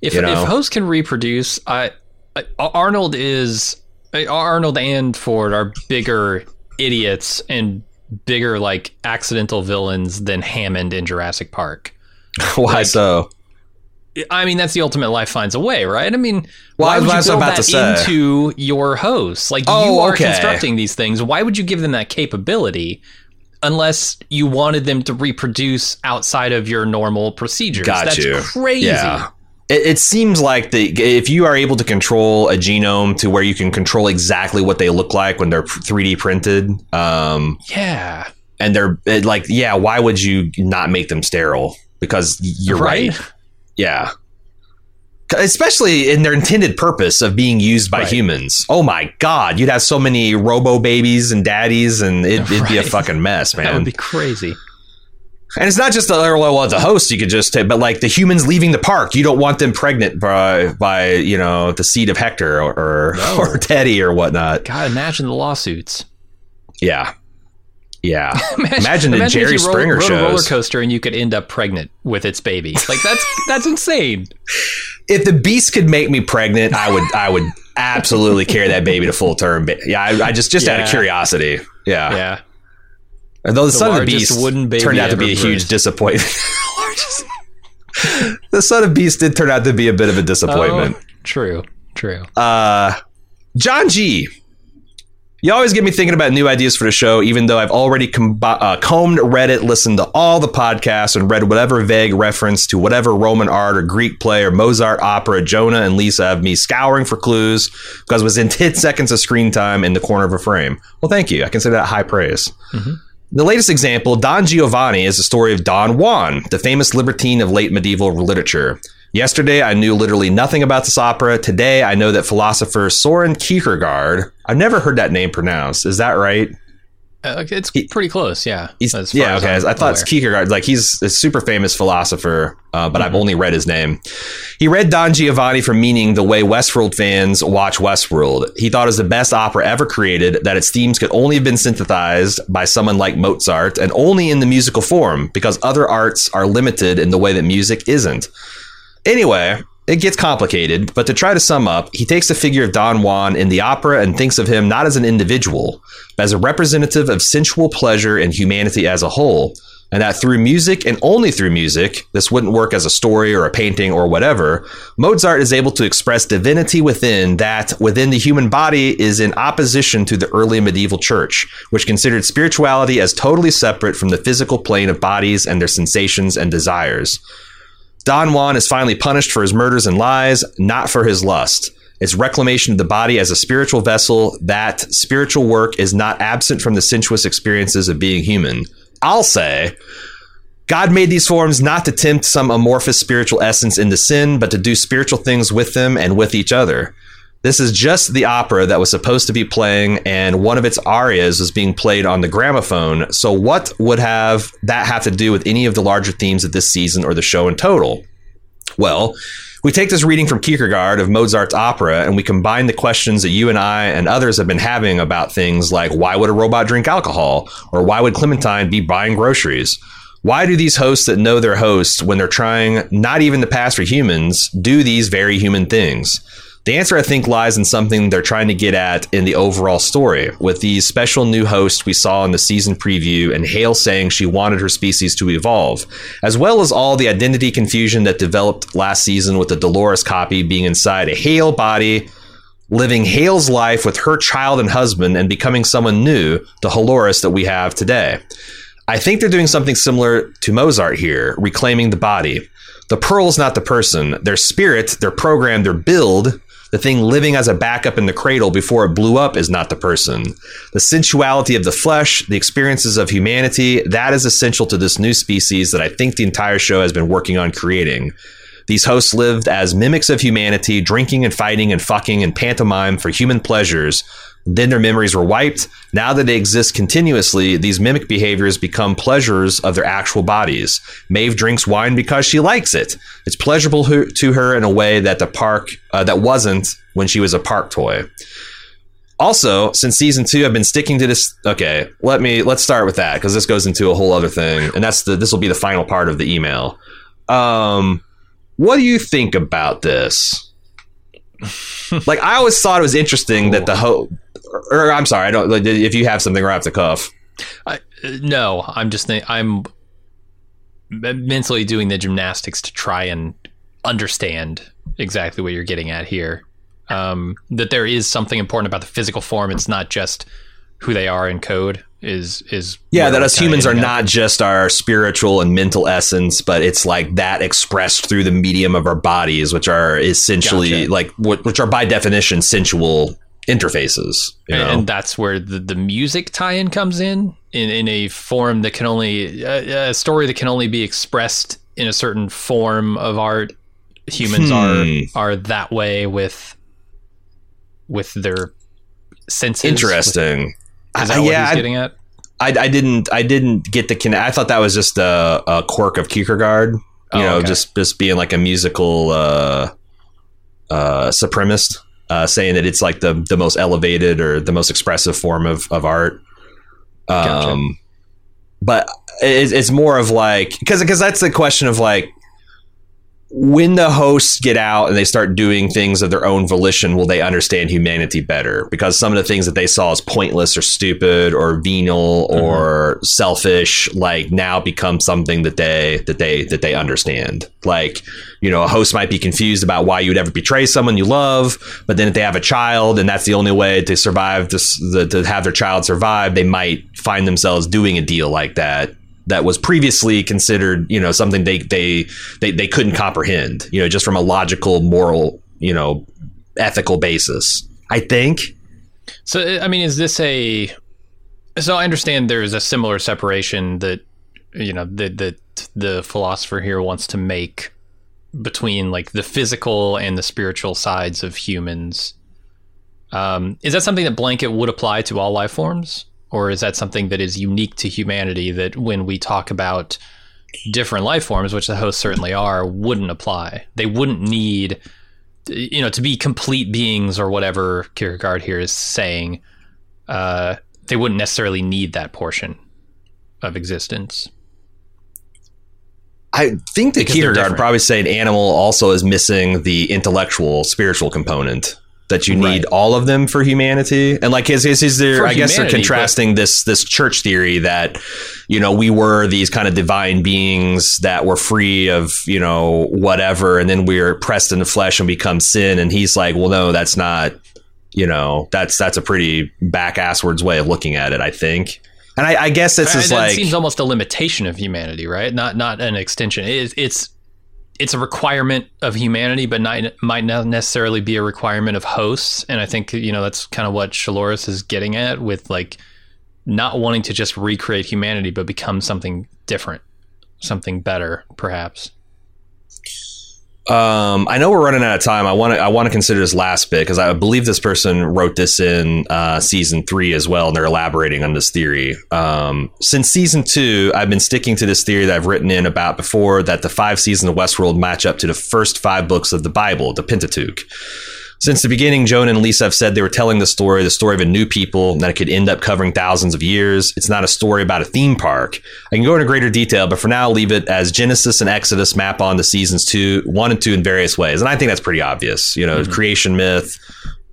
[SPEAKER 1] If
[SPEAKER 2] You know?
[SPEAKER 1] if hosts can reproduce, I, I Arnold is Arnold and Ford are bigger idiots and bigger like accidental villains than Hammond in Jurassic Park.
[SPEAKER 2] Why
[SPEAKER 1] Like-
[SPEAKER 2] so?
[SPEAKER 1] I mean, that's the ultimate life finds a way, right? I mean,
[SPEAKER 2] Well,
[SPEAKER 1] why would you build that
[SPEAKER 2] to
[SPEAKER 1] into your hosts? Like
[SPEAKER 2] Oh,
[SPEAKER 1] you are
[SPEAKER 2] okay.
[SPEAKER 1] constructing these things. Why would you give them that capability unless you wanted them to reproduce outside of your normal procedures?
[SPEAKER 2] Got
[SPEAKER 1] that's
[SPEAKER 2] you.
[SPEAKER 1] crazy.
[SPEAKER 2] Yeah. It, it seems like the if you are able to control a genome to where you can control exactly what they look like when they're 3D printed, um,
[SPEAKER 1] Yeah.
[SPEAKER 2] and they're it, like, yeah, why would you not make them sterile? Because you're right.
[SPEAKER 1] Right?
[SPEAKER 2] Yeah. Especially in their intended purpose of being used by
[SPEAKER 1] Right.
[SPEAKER 2] humans. Oh my God. You'd have so many robo babies and daddies, and it, it'd be a fucking mess, man.
[SPEAKER 1] That would be crazy.
[SPEAKER 2] and it's not just the, well, the host you could just take, but like the humans leaving the park. You don't want them pregnant by, by you know, the seed of Hector or, or,
[SPEAKER 1] No.
[SPEAKER 2] or Teddy or whatnot.
[SPEAKER 1] God, imagine the lawsuits.
[SPEAKER 2] Yeah. Yeah.
[SPEAKER 1] Imagine,
[SPEAKER 2] Imagine the
[SPEAKER 1] imagine
[SPEAKER 2] Jerry
[SPEAKER 1] if you roll-
[SPEAKER 2] Springer
[SPEAKER 1] rode a roller coaster and you could end up pregnant with its baby. Like that's that's insane.
[SPEAKER 2] if the beast could make me pregnant, I would I would absolutely carry that baby to full term. But yeah, I, I just just out of curiosity. Yeah.
[SPEAKER 1] Yeah.
[SPEAKER 2] Although the, son of the beast turned out to be a huge disappointment. the son of beast did turn out to be a bit of a disappointment.
[SPEAKER 1] Oh, true. True.
[SPEAKER 2] Uh, John G. You always get me thinking about new ideas for the show, even though I've already com- uh, combed Reddit, listened to all the podcasts, and read whatever vague reference to whatever Roman art or Greek play or Mozart opera Jonah and Lisa have me scouring for clues because it was in 10 seconds of screen time in the corner of a frame. Well, thank you. I consider that high praise. The latest example, Don Giovanni, is the story of Don Juan, the famous libertine of late medieval literature. Yesterday, I knew literally nothing about this opera. Today, I know that philosopher Soren Kierkegaard, I've never heard that name pronounced. Is that right?
[SPEAKER 1] Uh, it's
[SPEAKER 2] He-
[SPEAKER 1] pretty close. Yeah.
[SPEAKER 2] Yeah, okay. I thought it's. Kierkegaard. Like he's a super famous philosopher, uh, but
[SPEAKER 1] Mm-hmm.
[SPEAKER 2] I've only read his name. He read Don Giovanni for meaning the way Westworld fans watch Westworld. He thought it was the best opera ever created, that its themes could only have been synthesized by someone like Mozart and only in the musical form because other arts are limited in the way that music isn't. Anyway, it gets complicated, but to try to sum up, he takes the figure of Don Juan in the opera and thinks of him not as an individual, but as a representative of sensual pleasure and humanity as a whole. and that through music and only through music, this wouldn't work as a story or a painting or whatever. Mozart is able to express divinity within that within the human body is in opposition to the early medieval church, which considered spirituality as totally separate from the physical plane of bodies and their sensations and desires. Don Juan is finally punished for his murders and lies, not for his lust. It's reclamation of the body as a spiritual vessel. That spiritual work is not absent from the sensuous experiences of being human. I'll say, God made these forms not to tempt some amorphous spiritual essence into sin, but to do spiritual things with them and with each other. This is just the opera that was supposed to be playing, and one of its arias was being played on the gramophone. So, what would have that have to do with any of the larger themes of this season or the show in total? Well, we take this reading from Kierkegaard of Mozart's opera and we combine the questions that you and I and others have been having about things like why would a robot drink alcohol? Or why would Clementine be buying groceries? Why do these hosts that know their hosts, when they're trying not even to pass for humans, do these very human things? The answer, I think, lies in something they're trying to get at in the overall story. With these special new hosts we saw in the season preview, and Hale saying she wanted her species to evolve, as well as all the identity confusion that developed last season with the Dolores copy being inside a Hale body, living Hale's life with her child and husband, and becoming someone new, the Halores that we have today. I think they're doing something similar to Mozart here, reclaiming the body. The pearl's not the person. Their spirit, their program, their build the thing living as a backup in the cradle before it blew up is not the person. The sensuality of the flesh, the experiences of humanity, that is essential to this new species that I think the entire show has been working on creating. These hosts lived as mimics of humanity, drinking and fighting and fucking and pantomime for human pleasures, then their memories were wiped. Now that they exist continuously, these mimic behaviors become pleasures of their actual bodies. Maeve drinks wine because she likes it. It's pleasurable to her in a way that the park uh, that wasn't when she was a park toy. Also, since season two, I've been sticking to this. Okay, let me let's start with that because this goes into a whole other thing, and that's the this will be the final part of the email. Um, what do you think about this? like I always thought it was interesting that the ho or I'm sorry, I don't. If you have something right off the cuff,
[SPEAKER 1] I, no, I'm just I'm mentally doing the gymnastics to try and understand exactly what you're getting at here. Um, that there is something important about the physical form. It's not just who they are in code. Is is
[SPEAKER 2] yeah that us humans are not just our spiritual and mental essence, but it's like that expressed through the medium of our bodies, which are essentially gotcha. like which are by definition sensual interfaces.
[SPEAKER 1] And, and, that's where the, the music tie-in comes in, in in a form that can only a, a story that can only be expressed in a certain form of art. Humans hmm. are are that way with with their senses.
[SPEAKER 2] Interesting.
[SPEAKER 1] With, is that I, what yeah, he's getting at?
[SPEAKER 2] I, I didn't I didn't get the connect. I thought that was just a, a quirk of Kierkegaard. You oh, know, okay. just just being like a musical uh, uh, supremacist uh, saying that it's like the the most elevated or the most expressive form of of art. Um, gotcha. but it, it's more of like because because that's the question of like when the hosts get out and they start doing things of their own volition, will they understand humanity better? Because some of the things that they saw as pointless or stupid or venal mm-hmm. or selfish, like now become something that they that they that they understand. Like, you know, a host might be confused about why you'd ever betray someone you love, but then if they have a child and that's the only way to survive this, the, to have their child survive, they might find themselves doing a deal like that that was previously considered, you know, something they they they, they couldn't comprehend, you know, just from a logical, moral, you know, ethical basis. I think.
[SPEAKER 1] So, I mean, is this a? So I understand there's a similar separation that you know that the, the philosopher here wants to make between like the physical and the spiritual sides of humans. Um, is that something that blanket would apply to all life forms? Or is that something that is unique to humanity that when we talk about different life forms, which the hosts certainly are, wouldn't apply? They wouldn't need, you know, to be complete beings or whatever Kierkegaard here is saying. Uh, they wouldn't necessarily need that portion of existence.
[SPEAKER 2] I think that Kierkegaard probably say an animal also is missing the intellectual, spiritual component. That you
[SPEAKER 1] Right.
[SPEAKER 2] need all of them for humanity. And like is is, is there
[SPEAKER 1] For
[SPEAKER 2] I guess they're contrasting this this church theory that you know we were these kind of divine beings that were free of you know whatever and then we are pressed into flesh and become sin and he's like well no that's not you know that's that's a pretty back asswards way of looking at it I think. And I, I guess this is like
[SPEAKER 1] seems almost a limitation of humanity, right? Not not an extension. It is, it's it's a requirement of humanity, but not might not necessarily be a requirement of hosts. And I think you know that's kind of what Charlores is getting at with like not wanting to just recreate humanity, but become something different, something better, perhaps.
[SPEAKER 2] Um, I know we're running out of time. I want to I want to consider this last bit because I believe this person wrote this in uh, season three as well, and they're elaborating on this theory. Um, since season two, I've been sticking to this theory that I've written in about before that the five seasons of Westworld match up to the first five books of the Bible, the Pentateuch. Since the beginning, Jonah and Lisa have said they were telling the story, the story of a new people, and that it could end up covering thousands of years. It's not a story about a theme park. I can go into greater detail, but for now, I'll leave it as Genesis and Exodus map on to seasons two, one and two in various ways. And I think that's pretty obvious. You know, mm-hmm. creation myth,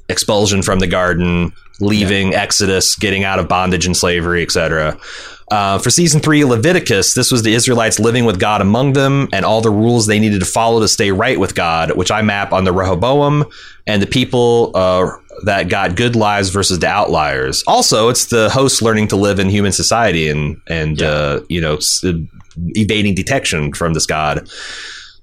[SPEAKER 2] expulsion from the garden, leaving Exodus, getting out of bondage and slavery, etc. Uh, for season three, Leviticus, this was the Israelites living with God among them and all the rules they needed to follow to stay right with God, which I map on the Rehoboam and the people uh, that got good lives versus the outliers. Also, it's the hosts learning to live in human society and and uh, you know evading detection from this God.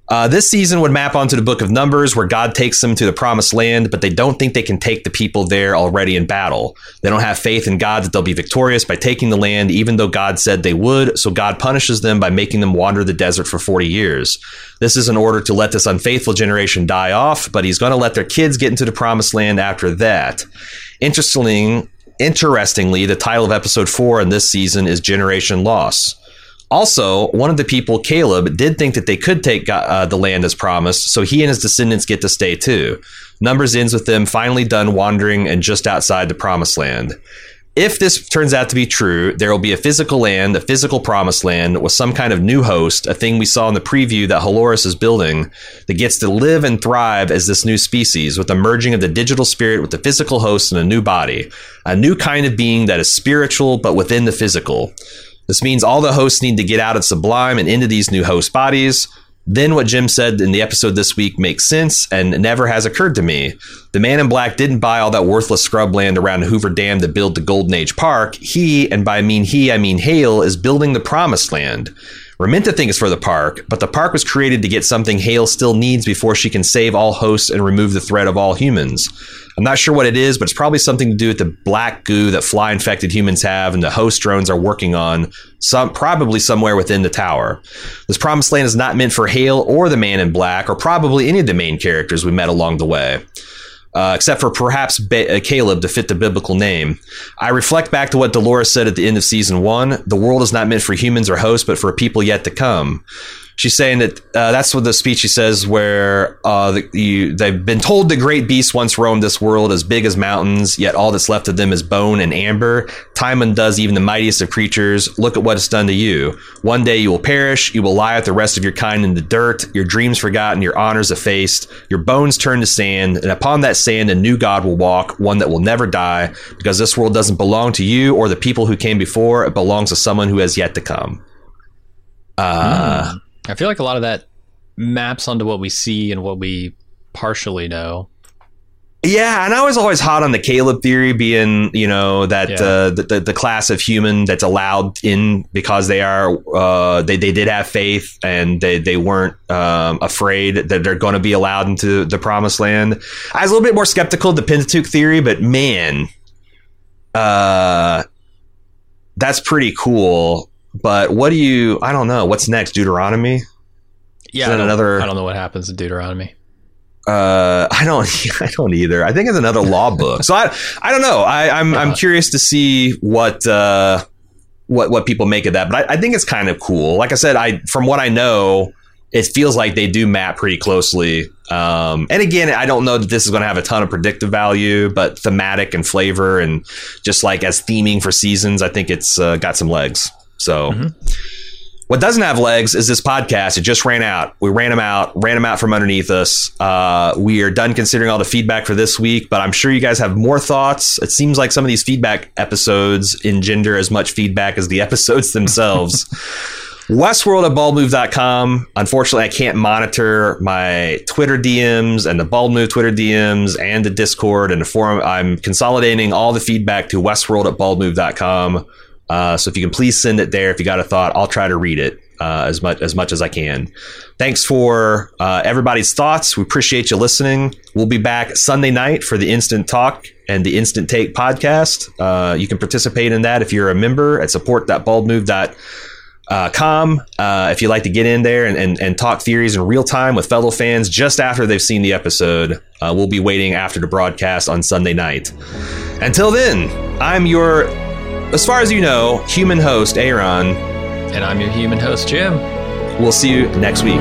[SPEAKER 2] Uh, this season would map onto the book of Numbers, where God takes them to the promised land, but they don't think they can take the people there already in battle. They don't have faith in God that they'll be victorious by taking the land, even though God said they would, so God punishes them by making them wander the desert for 40 years. This is in order to let this unfaithful generation die off, but he's going to let their kids get into the promised land after that. Interestingly, interestingly, the title of episode 4 in this season is Generation Loss. Also, one of the people, Caleb, did think that they could take uh, the land as promised, so he and his descendants get to stay too. Numbers ends with them finally done wandering and just outside the promised land. If this turns out to be true, there will be a physical land, a physical promised land with some kind of new host, a thing we saw in the preview that Halores is building that gets to live and thrive as this new species with the merging of the digital spirit with the physical host in a new body, a new kind of being that is spiritual but within the physical. This means all the hosts need to get out of Sublime and into these new host bodies. Then what Jim said in the episode this week makes sense and never has occurred to me. The man in black didn't buy all that worthless scrubland around Hoover Dam to build the Golden Age Park. He, and by mean he, I mean Hale, is building the Promised Land. We're meant to think it's for the park, but the park was created to get something Hale still needs before she can save all hosts and remove the threat of all humans. I'm not sure what it is, but it's probably something to do with the black goo that fly infected humans have and the host drones are working on, some probably somewhere within the tower. This promised land is not meant for Hale or the man in black, or probably any of the main characters we met along the way. Uh, except for perhaps ba- uh, Caleb to fit the biblical name. I reflect back to what Dolores said at the end of season one the world is not meant for humans or hosts, but for people yet to come. She's saying that uh, that's what the speech she says, where uh, the, you, they've been told the great beasts once roamed this world as big as mountains, yet all that's left of them is bone and amber. Time undoes even the mightiest of creatures. Look at what it's done to you. One day you will perish. You will lie with the rest of your kind in the dirt. Your dreams forgotten. Your honors effaced. Your bones turned to sand. And upon that sand, a new God will walk, one that will never die, because this world doesn't belong to you or the people who came before. It belongs to someone who has yet to come. Uh,
[SPEAKER 1] I feel like a lot of that maps onto what we see and what we partially know.
[SPEAKER 2] Yeah, and I was always hot on the Caleb theory, being you know that
[SPEAKER 1] Yeah.
[SPEAKER 2] uh, the, the the class of human that's allowed in because they are uh, they they did have faith and they they weren't um, afraid that they're going to be allowed into the promised land. I was a little bit more skeptical of the Pentateuch theory, but man, uh, that's pretty cool. But what do you? I don't know. What's next? Deuteronomy.
[SPEAKER 1] Yeah,
[SPEAKER 2] Is that
[SPEAKER 1] I
[SPEAKER 2] another-
[SPEAKER 1] I don't know what happens in Deuteronomy.
[SPEAKER 2] Uh, I don't, I don't either. I think it's another law book. So I, I don't know. I, I'm, I'm curious to see what, uh, what, what people make of that. But I, I think it's kind of cool. Like I said, I, from what I know, it feels like they do map pretty closely. Um, and again, I don't know that this is going to have a ton of predictive value, but thematic and flavor and just like as theming for seasons, I think it's uh, got some legs. So. What doesn't have legs is this podcast. It just ran out. We ran them out, ran them out from underneath us. Uh, we are done considering all the feedback for this week, but I'm sure you guys have more thoughts. It seems like some of these feedback episodes engender as much feedback as the episodes themselves. Westworld at baldmove.com. Unfortunately, I can't monitor my Twitter DMs and the Baldmove Twitter DMs and the Discord and the forum. I'm consolidating all the feedback to Westworld at baldmove.com. Uh, so if you can please send it there. If you got a thought, I'll try to read it uh, as much as much as I can. Thanks for uh, everybody's thoughts. We appreciate you listening. We'll be back Sunday night for the Instant Talk and the Instant Take podcast. Uh, you can participate in that if you're a member at support.baldmove.com. Uh, if you'd like to get in there and, and, and, talk theories in real time with fellow fans just after they've seen the episode, uh, we'll be waiting after the broadcast on Sunday night. Until then, I'm your as far as you know, human host Aaron.
[SPEAKER 1] And I'm your human host, Jim.
[SPEAKER 2] We'll see you next week.